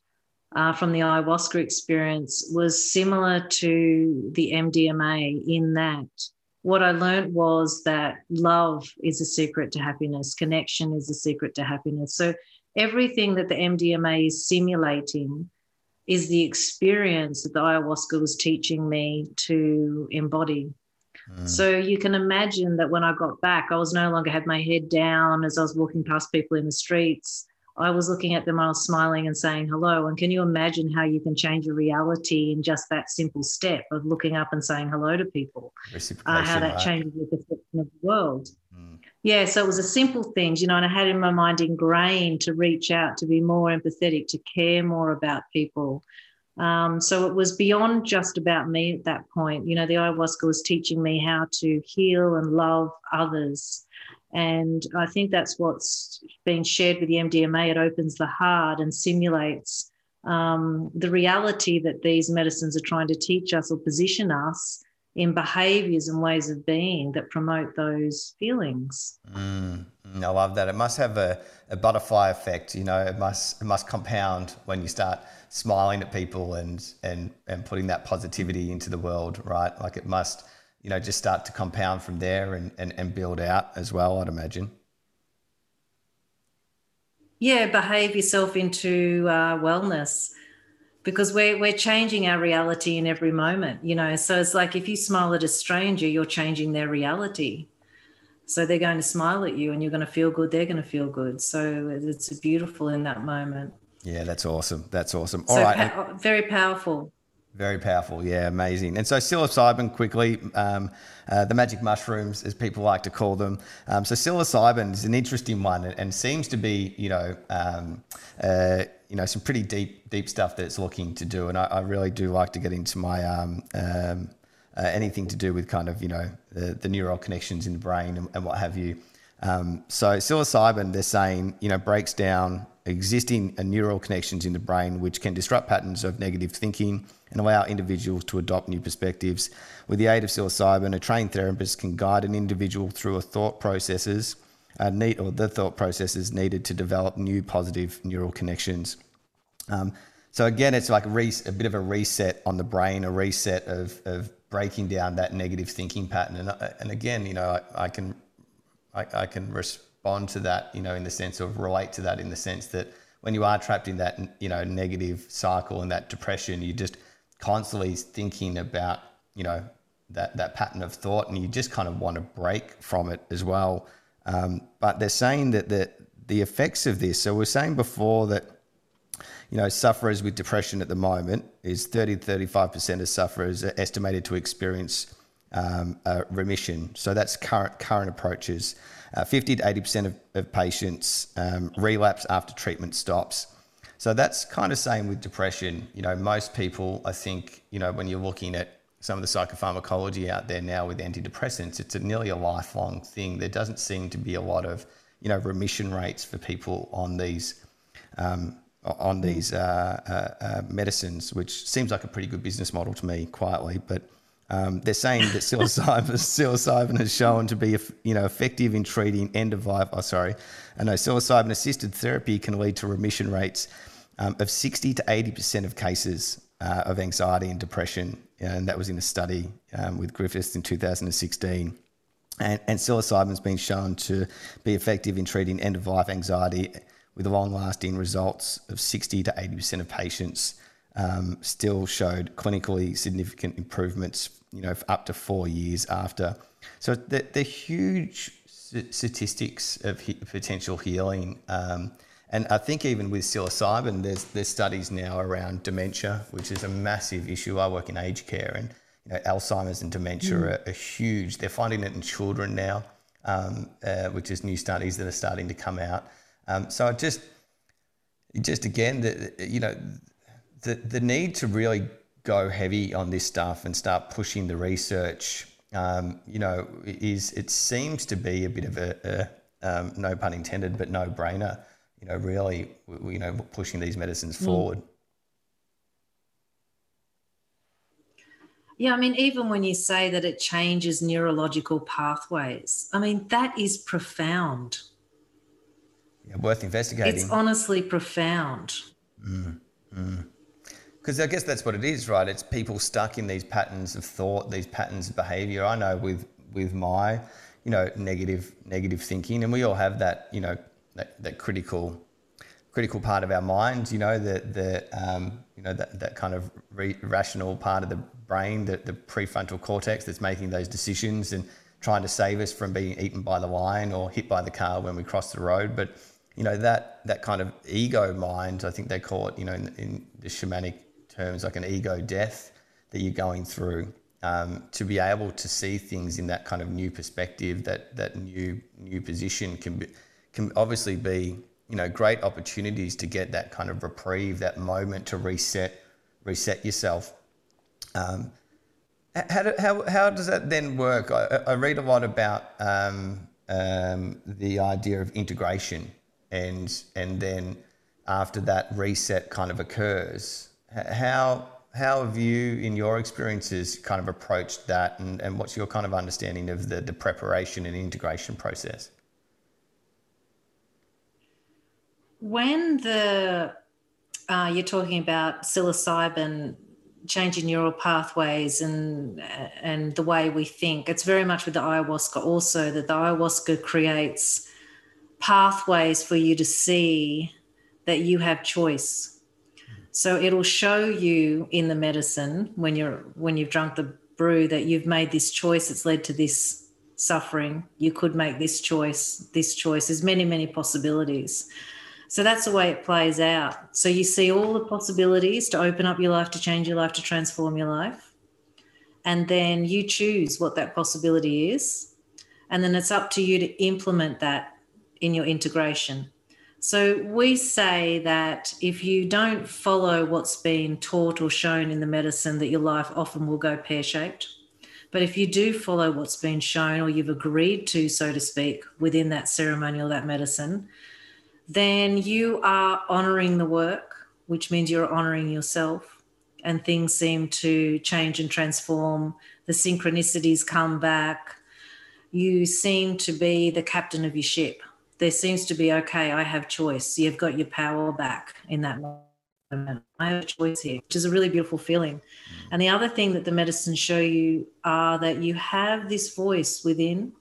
S2: uh, from the ayahuasca experience was similar to the MDMA in that what I learned was that love is a secret to happiness, connection is a secret to happiness. So everything that the MDMA is simulating is the experience that the ayahuasca was teaching me to embody. Mm. So you can imagine that when I got back, I was no longer had my head down as I was walking past people in the streets. I was looking at them, I was smiling and saying hello. And can you imagine how you can change your reality in just that simple step of looking up and saying hello to people? Uh, how that right? changes your perception of the world. Mm. Yeah, so it was a simple things, you know, and I had in my mind ingrained to reach out, to be more empathetic, to care more about people. Um, so it was beyond just about me at that point. You know, the ayahuasca was teaching me how to heal and love others. And I think that's what's been shared with the MDMA. It opens the heart and simulates um, the reality that these medicines are trying to teach us or position us in behaviors and ways of being that promote those feelings.
S1: Mm, I love that. It must have a, a butterfly effect. You know, it must it must compound when you start smiling at people and and and putting that positivity into the world, right? Like it must, you know, just start to compound from there and and, and build out as well. I'd imagine.
S2: Yeah, behave yourself into uh, wellness because we're we're changing our reality in every moment. You know, so it's like if you smile at a stranger, you're changing their reality. So they're going to smile at you, and you're going to feel good. They're going to feel good. So it's beautiful in that moment.
S1: Yeah, that's awesome. That's awesome. All so right,
S2: pa- very powerful.
S1: Very powerful. Yeah, amazing. And so psilocybin, quickly, um, uh, the magic mushrooms, as people like to call them. Um, so psilocybin is an interesting one and, seems to be, you know, um, uh, you know, some pretty deep, deep stuff that it's looking to do. And I, I really do like to get into my um, um, uh, anything to do with kind of, you know, the, the neural connections in the brain and, and what have you. Um, so psilocybin, they're saying, you know, breaks down existing neural connections in the brain, which can disrupt patterns of negative thinking and allow individuals to adopt new perspectives. With the aid of psilocybin, a trained therapist can guide an individual through a thought processes, uh, need, or the thought processes needed to develop new positive neural connections. Um, so again, it's like a, re- a, bit of a reset on the brain, a reset of, of breaking down that negative thinking pattern. And, uh, and again, you know, I, I can I, I can respond to that, you know, in the sense of relate to that in the sense that when you are trapped in that, you know, negative cycle and that depression, you just constantly thinking about, you know, that, that pattern of thought and you just kind of want to break from it as well. Um, but they're saying that the, the effects of this, so we're saying before that, you know, sufferers with depression at the moment is 30 to 35% of sufferers are estimated to experience um, remission. So that's current current approaches. Uh, 50 to 80% of, of patients um, relapse after treatment stops. So that's kind of same with depression. You know, most people, I think, you know, when you're looking at some of the psychopharmacology out there now with antidepressants, it's a nearly a lifelong thing. There doesn't seem to be a lot of, you know, remission rates for people on these um, on these uh, uh, uh medicines, which seems like a pretty good business model to me, quietly. But um, they're saying that psilocybin, psilocybin has shown to be, you know, effective in treating end of life. Oh, sorry, I know psilocybin assisted therapy can lead to remission rates um, of 60 to 80 percent of cases uh, of anxiety and depression, and that was in a study um, with Griffiths in 2016. And, and psilocybin has been shown to be effective in treating end of life anxiety with long lasting results of 60 to 80 percent of patients. Um, still showed clinically significant improvements you know, up to four years after. So the, the huge statistics of he, potential healing. Um, and I think even with psilocybin, there's, there's studies now around dementia, which is a massive issue. I work in aged care and you know, Alzheimer's and dementia mm. are, are, huge. They're finding it in children now, um, uh, which is new studies that are starting to come out. Um, so just, just again, the, you know, the, the need to really go heavy on this stuff and start pushing the research, um, you know, is it seems to be a bit of a, a um, no pun intended, but no brainer. You know, really, you know, pushing these medicines mm. forward.
S2: Yeah, I mean, even when you say that it changes neurological pathways, I mean, that is profound.
S1: Yeah, worth investigating.
S2: It's honestly profound.
S1: Mm, mm because I guess that's what it is, right? It's people stuck in these patterns of thought, these patterns of behavior. I know with with my, you know, negative negative thinking, and we all have that, you know, that, that critical critical part of our mind, you know, the the um, you know that that kind of re- rational part of the brain, the, the prefrontal cortex that's making those decisions and trying to save us from being eaten by the lion or hit by the car when we cross the road. But you know that that kind of ego mind, I think they call it, you know, in, in the shamanic terms, like an ego death that you're going through. Um, to be able to see things in that kind of new perspective, that that new new position can be, can obviously be you know great opportunities to get that kind of reprieve, that moment to reset reset yourself. Um, how, do, how, how does that then work? I, I read a lot about um, um, the idea of integration, and and then after that reset kind of occurs. How how have you, in your experiences, kind of approached that, and, and what's your kind of understanding of the, the preparation and integration process?
S2: When the uh, you're talking about psilocybin changing neural pathways and and the way we think. It's very much with the ayahuasca also that the ayahuasca creates pathways for you to see that you have choice. So it'll show you in the medicine when you're when you've drunk the brew that you've made this choice it's led to this suffering. You could make this choice, this choice. There's many, many possibilities. So that's the way it plays out. So you see all the possibilities to open up your life, to change your life, to transform your life. And then you choose what that possibility is. And then it's up to you to implement that in your integration. So we say that if you don't follow what's been taught or shown in the medicine, that your life often will go pear shaped. But if you do follow what's been shown or you've agreed to, so to speak, within that ceremonial, that medicine, then you are honoring the work, which means you're honoring yourself, and things seem to change and transform. The synchronicities come back. You seem to be the captain of your ship. There seems to be, okay, I have choice. You've got your power back in that moment. I have a choice here, which is a really beautiful feeling. Mm. And the other thing that the medicines show you are that you have this voice within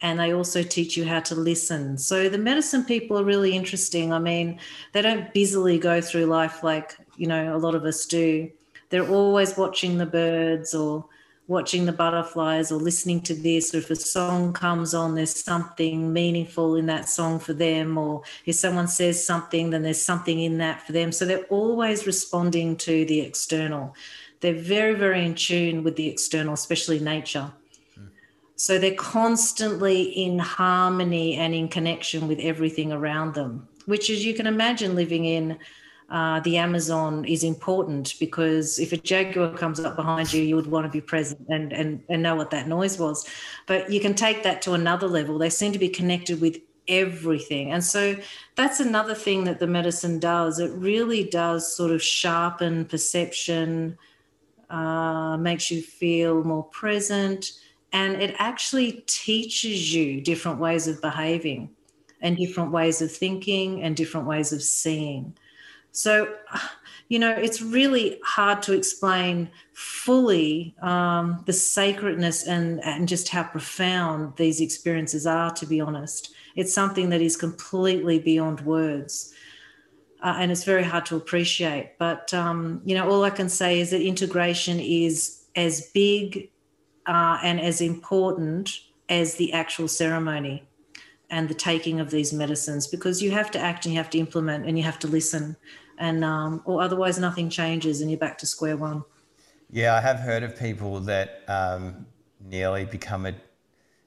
S2: and they also teach you how to listen. So the medicine people are really interesting. I mean, they don't busily go through life like, you know, a lot of us do. They're always watching the birds or watching the butterflies or listening to this or if a song comes on there's something meaningful in that song for them or if someone says something then there's something in that for them. So they're always responding to the external. They're very very in tune with the external especially nature. So they're constantly in harmony and in connection with everything around them, which, as you can imagine, living in uh, the Amazon is important because if a jaguar comes up behind you, you would want to be present and, and, and know what that noise was. But you can take that to another level. They seem to be connected with everything. And so that's another thing that the medicine does. It really does sort of sharpen perception, uh, makes you feel more present and it actually teaches you different ways of behaving and different ways of thinking and different ways of seeing. So, you know, it's really hard to explain fully um, the sacredness and, and just how profound these experiences are, to be honest. It's something that is completely beyond words. Uh, and it's very hard to appreciate. But, um, you know, all I can say is that integration is as big uh, and as important as the actual ceremony and the taking of these medicines because you have to act and you have to implement and you have to listen and um, or otherwise nothing changes and you're back to square one
S1: yeah i have heard of people that um, nearly become a,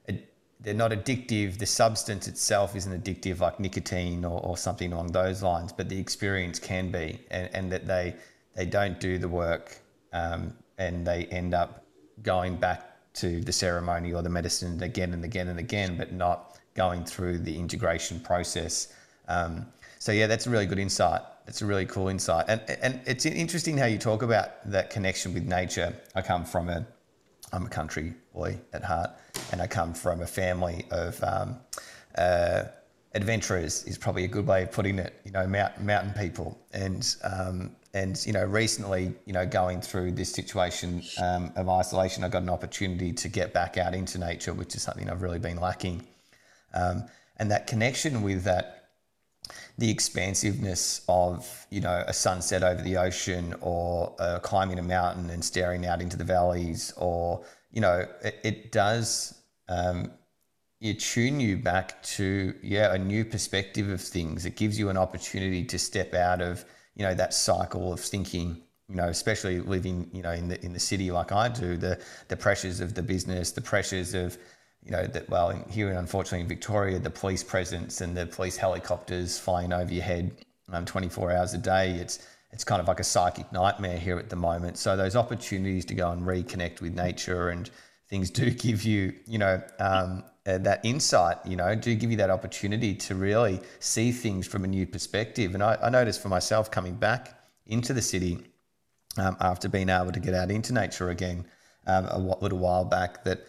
S1: a, they're not addictive the substance itself isn't addictive like nicotine or, or something along those lines but the experience can be and, and that they they don't do the work um, and they end up going back to the ceremony or the medicine again and again and again, but not going through the integration process. Um, so yeah, that's a really good insight. That's a really cool insight, and and it's interesting how you talk about that connection with nature. I come from a, I'm a country boy at heart, and I come from a family of um, uh, adventurers. Is probably a good way of putting it. You know, mountain mountain people, and um, and you know recently you know going through this situation um, of isolation i got an opportunity to get back out into nature which is something i've really been lacking um, and that connection with that the expansiveness of you know a sunset over the ocean or uh, climbing a mountain and staring out into the valleys or you know it, it does um, you tune you back to yeah a new perspective of things. It gives you an opportunity to step out of you know that cycle of thinking you know especially living you know in the in the city like I do the the pressures of the business the pressures of you know that well here and unfortunately in Victoria the police presence and the police helicopters flying over your head um, 24 hours a day it's it's kind of like a psychic nightmare here at the moment. So those opportunities to go and reconnect with nature and things do give you you know um, uh, that insight you know do give you that opportunity to really see things from a new perspective. And I, I noticed for myself coming back into the city um, after being able to get out into nature again um, a little while back that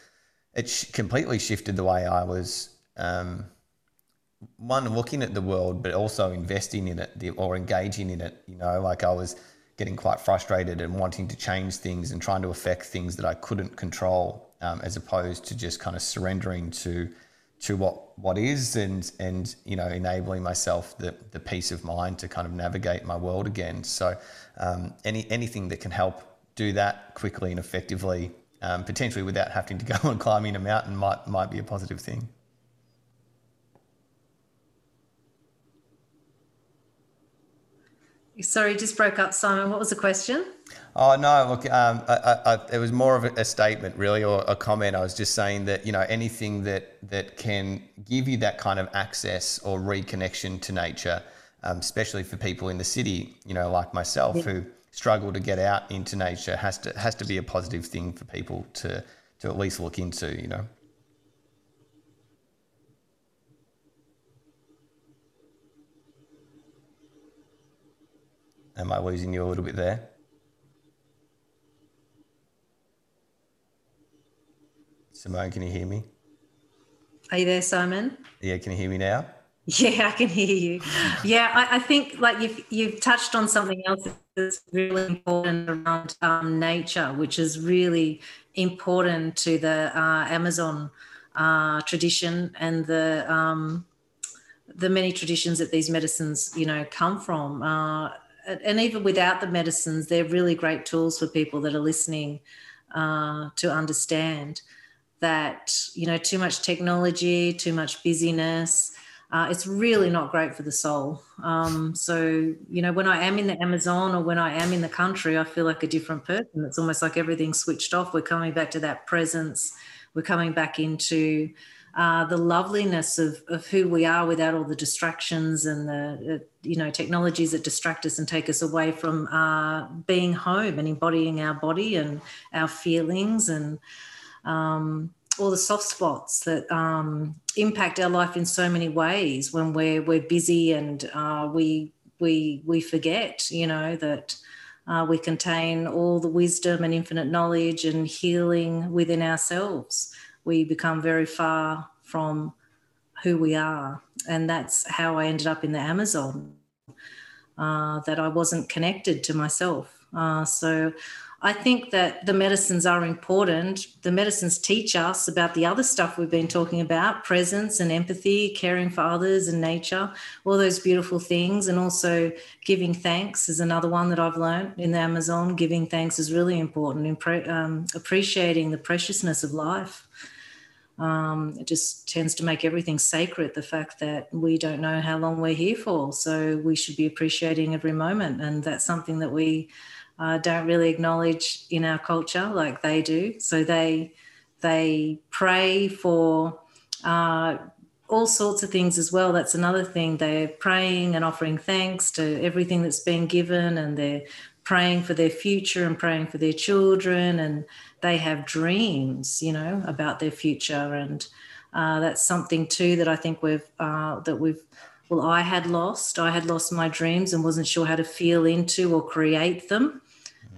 S1: it sh- completely shifted the way I was um, one looking at the world, but also investing in it or engaging in it. You know, like I was getting quite frustrated and wanting to change things and trying to affect things that I couldn't control, um, as opposed to just kind of surrendering to to what what is and and you know enabling myself the the peace of mind to kind of navigate my world again. So um, any anything that can help do that quickly and effectively um, potentially without having to go and climbing a mountain might might be a positive thing.
S2: Sorry, just broke up, Simon. What was the question?
S1: Oh no! Look, um, I, I, it was more of a statement, really, or a comment. I was just saying that you know anything that that can give you that kind of access or reconnection to nature, um, especially for people in the city, you know, like myself, yeah. who struggle to get out into nature has to has to be a positive thing for people to to at least look into, you know. Am I losing you a little bit there? Simone, can you hear me?
S2: Are you there, Simon?
S1: Yeah, can you hear me now?
S2: Yeah, I can hear you. Yeah, I, I think like you've you've touched on something else that's really important around um, nature, which is really important to the uh, Amazon uh, tradition and the um, the many traditions that these medicines, you know, come from. Uh, and even without the medicines, they're really great tools for people that are listening uh, to understand that you know too much technology, too much busyness uh, it's really not great for the soul. Um, so, you know, when I am in the Amazon or when I am in the country, I feel like a different person. It's almost like everything's switched off. We're coming back to that presence. We're coming back into uh, the loveliness of, of who we are without all the distractions and the, uh, you know, technologies that distract us and take us away from uh, being home and embodying our body and our feelings and, um, all the soft spots that um, impact our life in so many ways when we're we're busy and uh, we we we forget you know that uh, we contain all the wisdom and infinite knowledge and healing within ourselves. We become very far from who we are. And that's how i ended up in the amazon uh, that i wasn't connected to myself. Uh, so I think that the medicines are important. The medicines teach us about the other stuff we've been talking about presence and empathy, caring for others and nature, all those beautiful things. And also giving thanks is another one that I've learned in the Amazon. Giving thanks is really important in um, appreciating the preciousness of life. Um, it just tends to make everything sacred the fact that we don't know how long we're here for. So we should be appreciating every moment. And that's something that we uh, don't really acknowledge in our culture like they do. So they they pray for uh, all sorts of things as well. That's another thing. They're praying and offering thanks to everything that's been given, and they're praying for their future and praying for their children, and they have dreams, you know, about their future, and uh, that's something too that I think we've uh, that we've well, I had lost. I had lost my dreams and wasn't sure how to feel into or create them.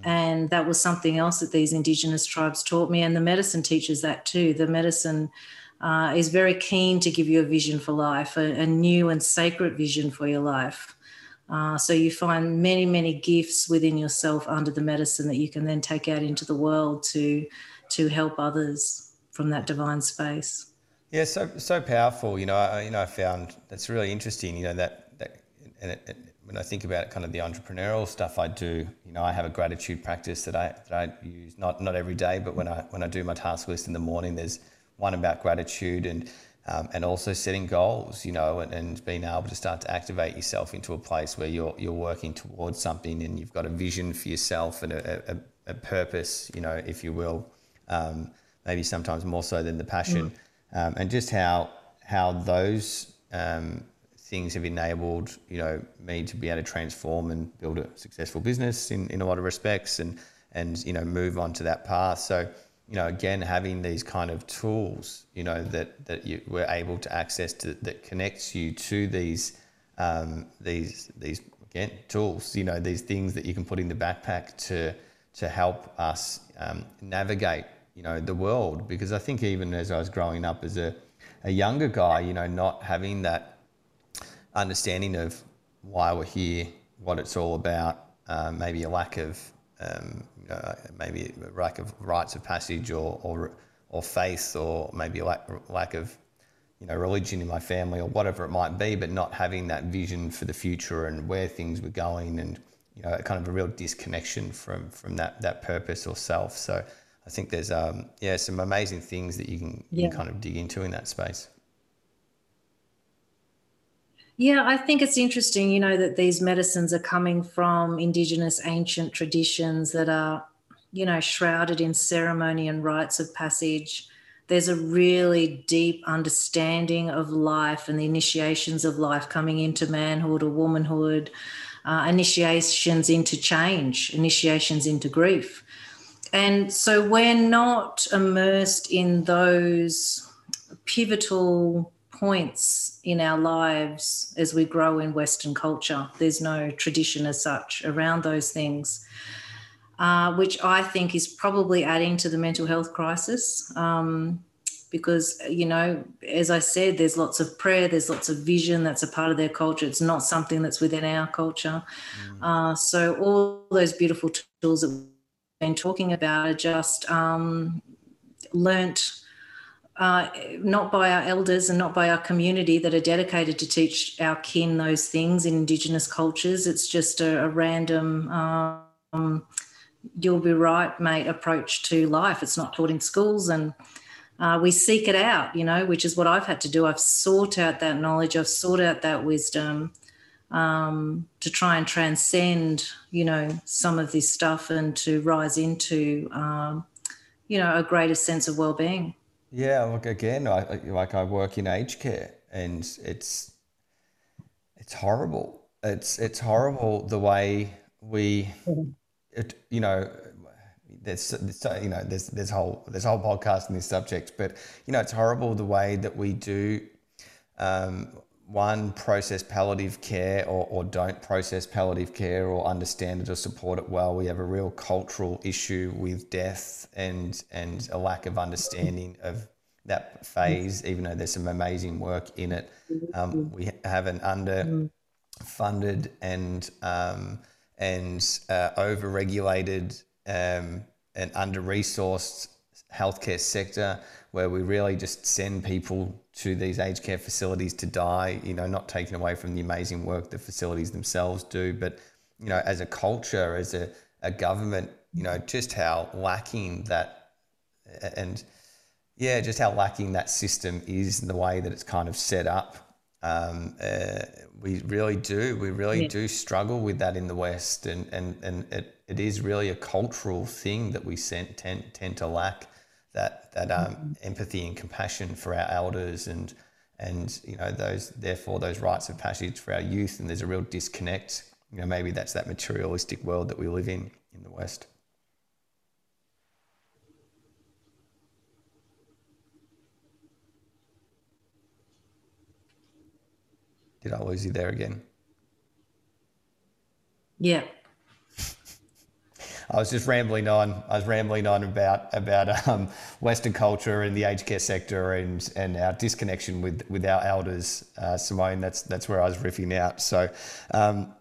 S2: And that was something else that these Indigenous tribes taught me. And the medicine teaches that too. The medicine uh, is very keen to give you a vision for life, a, a new and sacred vision for your life. Uh, so you find many, many gifts within yourself under the medicine that you can then take out into the world to to help others from that divine space.
S1: Yeah, so so powerful. You know, I, you know, I found that's really interesting. You know that that and it, it, when I think about kind of the entrepreneurial stuff I do, you know, I have a gratitude practice that I that I use not not every day, but when I when I do my task list in the morning, there's one about gratitude and um, and also setting goals, you know, and, and being able to start to activate yourself into a place where you're you're working towards something and you've got a vision for yourself and a, a, a purpose, you know, if you will, um, maybe sometimes more so than the passion, mm. um, and just how how those um, things have enabled you know me to be able to transform and build a successful business in, in a lot of respects and and you know move on to that path. So you know, again, having these kind of tools, you know, that that you were able to access to that connects you to these um, these these again tools, you know, these things that you can put in the backpack to to help us um, navigate, you know, the world. Because I think even as I was growing up as a a younger guy, you know, not having that understanding of why we're here, what it's all about, um, maybe a lack of um, uh, maybe a lack of rites of passage or, or, or faith or maybe a lack, lack of you know, religion in my family or whatever it might be, but not having that vision for the future and where things were going and, you know, kind of a real disconnection from, from that, that purpose or self. So I think there's, um, yeah, some amazing things that you can, yeah. you can kind of dig into in that space.
S2: Yeah, I think it's interesting, you know, that these medicines are coming from indigenous ancient traditions that are, you know, shrouded in ceremony and rites of passage. There's a really deep understanding of life and the initiations of life coming into manhood or womanhood, uh, initiations into change, initiations into grief. And so we're not immersed in those pivotal points in our lives as we grow in Western culture. There's no tradition as such around those things, uh, which I think is probably adding to the mental health crisis. Um, because, you know, as I said, there's lots of prayer, there's lots of vision that's a part of their culture. It's not something that's within our culture. Mm. Uh, so, all those beautiful tools that we've been talking about are just um, learnt uh, not by our elders and not by our community that are dedicated to teach our kin those things in Indigenous cultures. It's just a, a random, um, you'll be right, mate, approach to life. It's not taught in schools and uh, we seek it out, you know, which is what I've had to do. I've sought out that knowledge, I've sought out that wisdom um, to try and transcend, you know, some of this stuff and to rise into, um, you know, a greater sense of well-being.
S1: Yeah, look again, I, like I work in aged care, and it's it's horrible. It's it's horrible the way we, it, you know, there's, you know there's there's whole there's whole podcast in this subject, but you know it's horrible the way that we do. Um, one process palliative care or, or don't process palliative care or understand it or support it well. We have a real cultural issue with death and and a lack of understanding of that phase, even though there's some amazing work in it. Um, we have an underfunded and um, and uh, over-regulated um, and under-resourced healthcare sector where we really just send people to these aged care facilities to die, you know, not taking away from the amazing work the facilities themselves do, but, you know, as a culture, as a, a government, you know, just how lacking that and yeah, just how lacking that system is in the way that it's kind of set up. Um, uh, we really do. We really yeah. do struggle with that in the West, and and and it, it is really a cultural thing that we tend tend to lack that that um, mm-hmm. empathy and compassion for our elders and and you know those therefore those rites of passage for our youth. And there's a real disconnect you know maybe that's that materialistic world that we live in in the west. Did i lose you there again?
S2: Yeah
S1: I was just rambling on. I was rambling on about about um, Western culture and the aged care sector and and our disconnection with with our elders, uh, Simone. That's that's where I was riffing out. So. Um,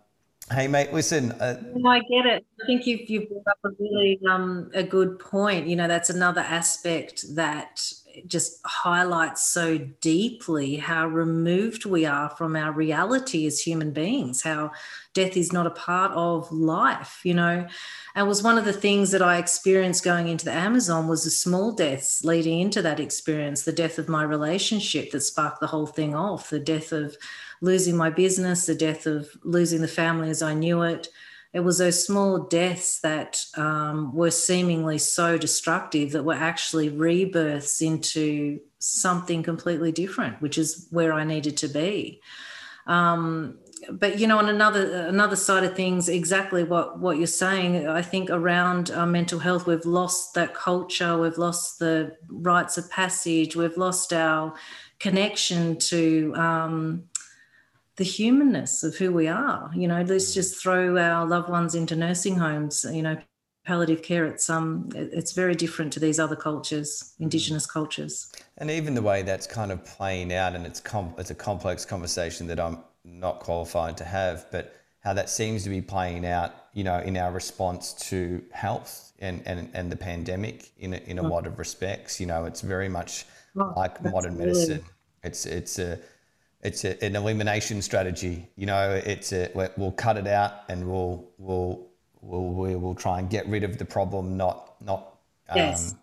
S1: Hey mate, listen. Uh,
S2: I get it. I think you've you brought up a really um, a good point. You know, that's another aspect that just highlights so deeply how removed we are from our reality as human beings, how death is not a part of life, you know. And was one of the things that I experienced going into the Amazon was the small deaths leading into that experience, the death of my relationship that sparked the whole thing off, the death of losing my business, the death of losing the family as I knew it. It was those small deaths that um, were seemingly so destructive that were actually rebirths into something completely different, which is where I needed to be. Um, but you know, on another another side of things, exactly what what you're saying. I think around mental health, we've lost that culture. We've lost the rites of passage. We've lost our connection to um, the humanness of who we are. You know, let's mm. just throw our loved ones into nursing homes. You know, palliative care. It's um, it's very different to these other cultures, Indigenous cultures.
S1: And even the way that's kind of playing out, and it's com- it's a complex conversation that I'm not qualified to have, but how that seems to be playing out, you know, in our response to health and and, and the pandemic in a, in a mm. lot of respects. You know, it's very much oh, like modern medicine. It's it's a it's a, an elimination strategy. You know, it's a, we'll cut it out and we'll we'll we'll we will try and get rid of the problem, not not um, yes.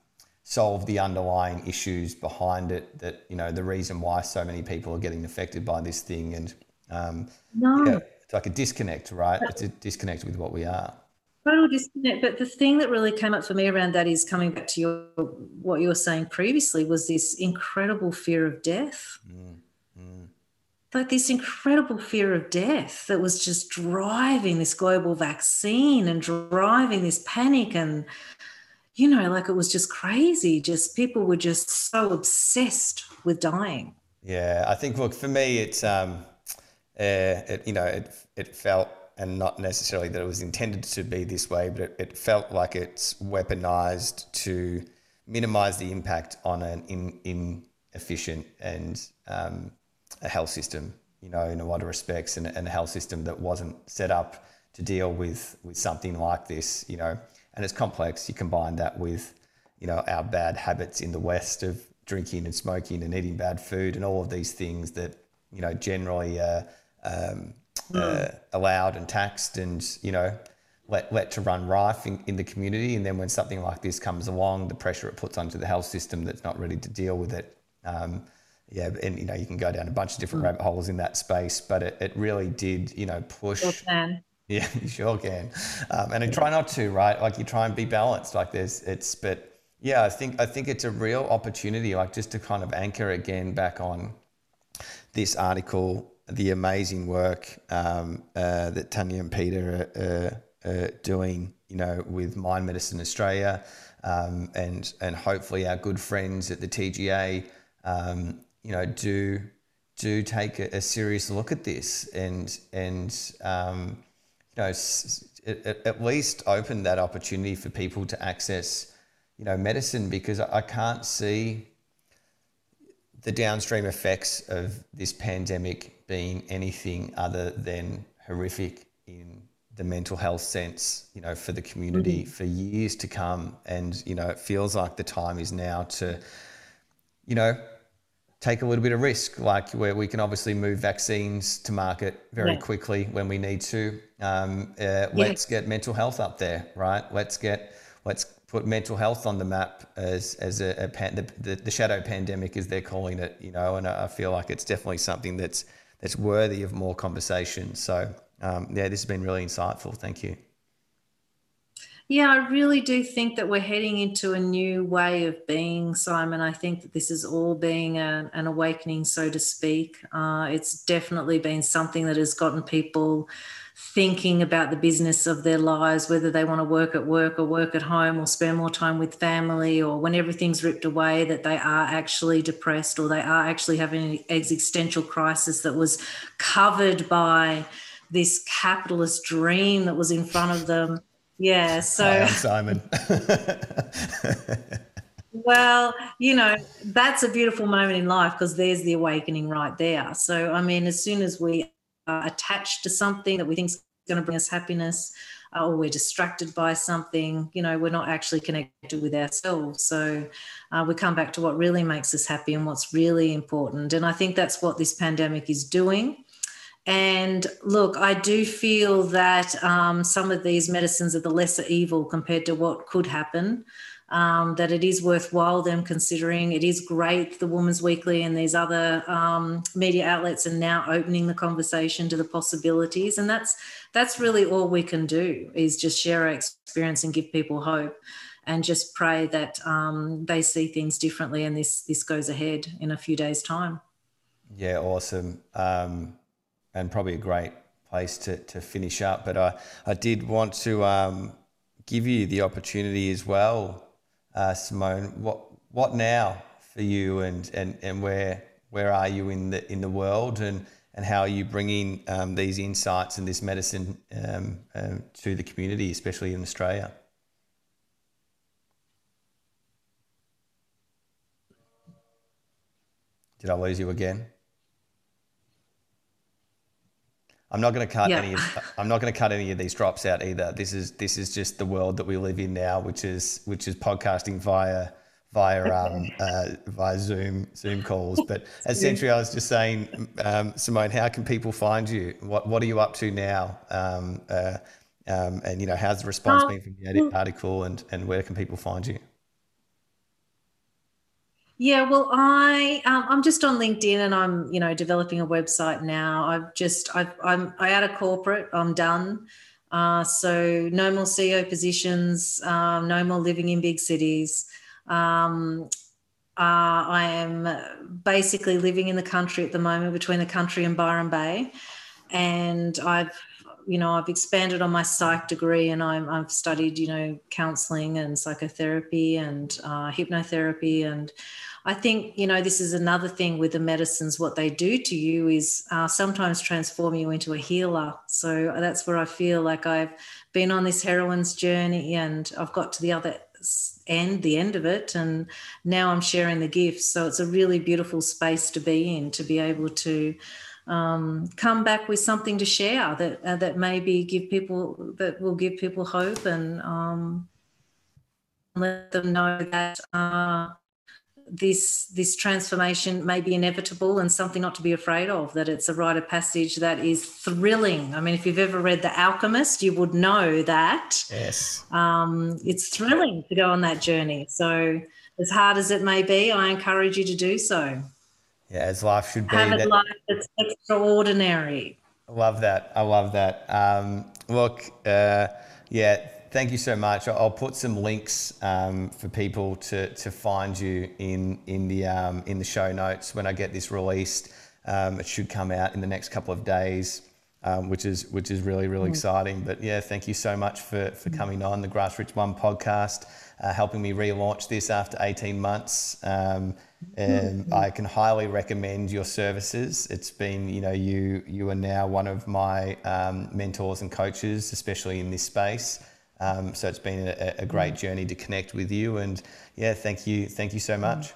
S1: solve the underlying issues behind it. That you know the reason why so many people are getting affected by this thing, and um, no. Yeah, it's like a disconnect, right? It's a disconnect with what we are.
S2: Total disconnect. But the thing that really came up for me around that is coming back to your what you were saying previously was this incredible fear of death. Mm like this incredible fear of death that was just driving this global vaccine and driving this panic and you know like it was just crazy. Just people were just so obsessed with dying.
S1: Yeah i think look for me it's um uh, it, you know it it felt and not necessarily that it was intended to be this way but it, it felt like it's weaponized to minimize the impact on an in, inefficient and um, a health system, you know, in a lot of respects, and, and a health system that wasn't set up to deal with with something like this, you know, and it's complex. You combine that with, you know, our bad habits in the West of drinking and smoking and eating bad food and all of these things that you know generally uh, um, mm. uh, allowed and taxed and you know let, let to run rife in, in the community and then when something like this comes along the pressure it puts onto the health system that's not ready to deal with it um, yeah, and you know you can go down a bunch of different mm. rabbit holes in that space, but it, it really did you know push.
S2: Sure can.
S1: Yeah, you sure can, um, and I try not to right. Like you try and be balanced. Like there's it's, but yeah, I think I think it's a real opportunity. Like just to kind of anchor again back on this article, the amazing work um, uh, that Tanya and Peter are, are, doing, you know, with Mind Medicine Australia, um, and and hopefully our good friends at the TGA. Um, you know, do do take a, a serious look at this and and um, you know at, at least open that opportunity for people to access you know medicine because I can't see the downstream effects of this pandemic being anything other than horrific in the mental health sense, you know, for the community mm-hmm. for years to come. And, you know, it feels like the time is now to, you know, take a little bit of risk, like where we can obviously move vaccines to market very yeah. quickly when we need to. Um, uh, yeah. Let's get mental health up there, right? Let's get let's put mental health on the map as as a, a pan, the, the, the, shadow pandemic, as they're calling it, you know. And I feel like it's definitely something that's that's worthy of more conversation. So um, yeah, this has been really insightful. Thank you.
S2: Yeah, I really do think that we're heading into a new way of being, Simon. I think that this is all being a, an awakening, so to speak. Uh, it's definitely been something that has gotten people thinking about the business of their lives, whether they want to work at work or work at home or spend more time with family, or when everything's ripped away, that they are actually depressed or they are actually having an existential crisis that was covered by this capitalist dream that was in front of them yeah. So
S1: Hi, I'm Simon.
S2: well, you know, that's a beautiful moment in life because there's the awakening right there. So, I mean, as soon as we are attached to something that we think is going to bring us happiness, uh, or we're distracted by something, you know, we're not actually connected with ourselves. So uh, we come back to what really makes us happy and what's really important. And I think that's what this pandemic is doing. And look, I do feel that um, some of these medicines are the lesser evil compared to what could happen um, that it is worthwhile them considering. It is great the Women's Weekly and these other um, media outlets are now opening the conversation to the possibilities, and that's that's really all we can do is just share our experience and give people hope, and just pray that um, they see things differently and this this goes ahead in a few days' time.
S1: Yeah, awesome, um, and probably a great place to, to finish up. But I I did want to um, give you the opportunity as well uh, Simone, what what now for you, and and and where where are you in the in the world, and and how are you bringing um, these insights and this medicine um, um, to the community, especially in Australia? Did I lose you again? I'm not going to cut yeah. any. Of, I'm not going to cut any of these drops out either. This is this is just the world that we live in now, which is which is podcasting via via um, uh, via Zoom Zoom calls. But essentially, I was just saying, um, Simone, how can people find you? What what are you up to now? Um, uh, um, and you know, how's the response been from the article, and and where can people find you?
S2: Yeah, well, I um, I'm just on LinkedIn and I'm you know developing a website now. I've just I've, I'm I out of corporate. I'm done. Uh, so no more CEO positions. Um, no more living in big cities. Um, uh, I am basically living in the country at the moment between the country and Byron Bay, and I've you know I've expanded on my psych degree and i have studied you know counselling and psychotherapy and uh, hypnotherapy and I think, you know, this is another thing with the medicines. What they do to you is uh, sometimes transform you into a healer. So that's where I feel like I've been on this heroine's journey and I've got to the other end, the end of it. And now I'm sharing the gifts. So it's a really beautiful space to be in, to be able to um, come back with something to share that uh, that maybe give people that will give people hope and um, let them know that uh, this this transformation may be inevitable and something not to be afraid of that it's a rite of passage that is thrilling. I mean if you've ever read the alchemist you would know that
S1: yes.
S2: um, it's thrilling to go on that journey. So as hard as it may be i encourage you to do so
S1: yeah as life should be
S2: have a life that's extraordinary
S1: i love that i love that um, look uh, yeah thank you so much. I'll put some links um, for people to, to find you in in the um, in the show notes when I get this released. Um, it should come out in the next couple of days, um, which is which is really really mm. exciting. But yeah, thank you so much for for coming on the Grassroots One podcast, uh, helping me relaunch this after eighteen months. Um, and. I can highly recommend your services. It's been, you know, you you are now one of my um, mentors and coaches, especially in this space. Um, so it's been a, a, great journey to connect with you, and yeah, thank you, thank you so much.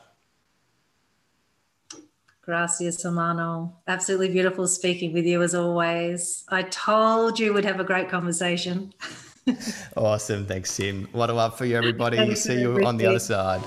S2: Gracias, hermano. Absolutely beautiful speaking with you as always. I told you we'd have a great conversation.
S1: awesome. Thanks, Sim. What a love for you, everybody. See you on the other side.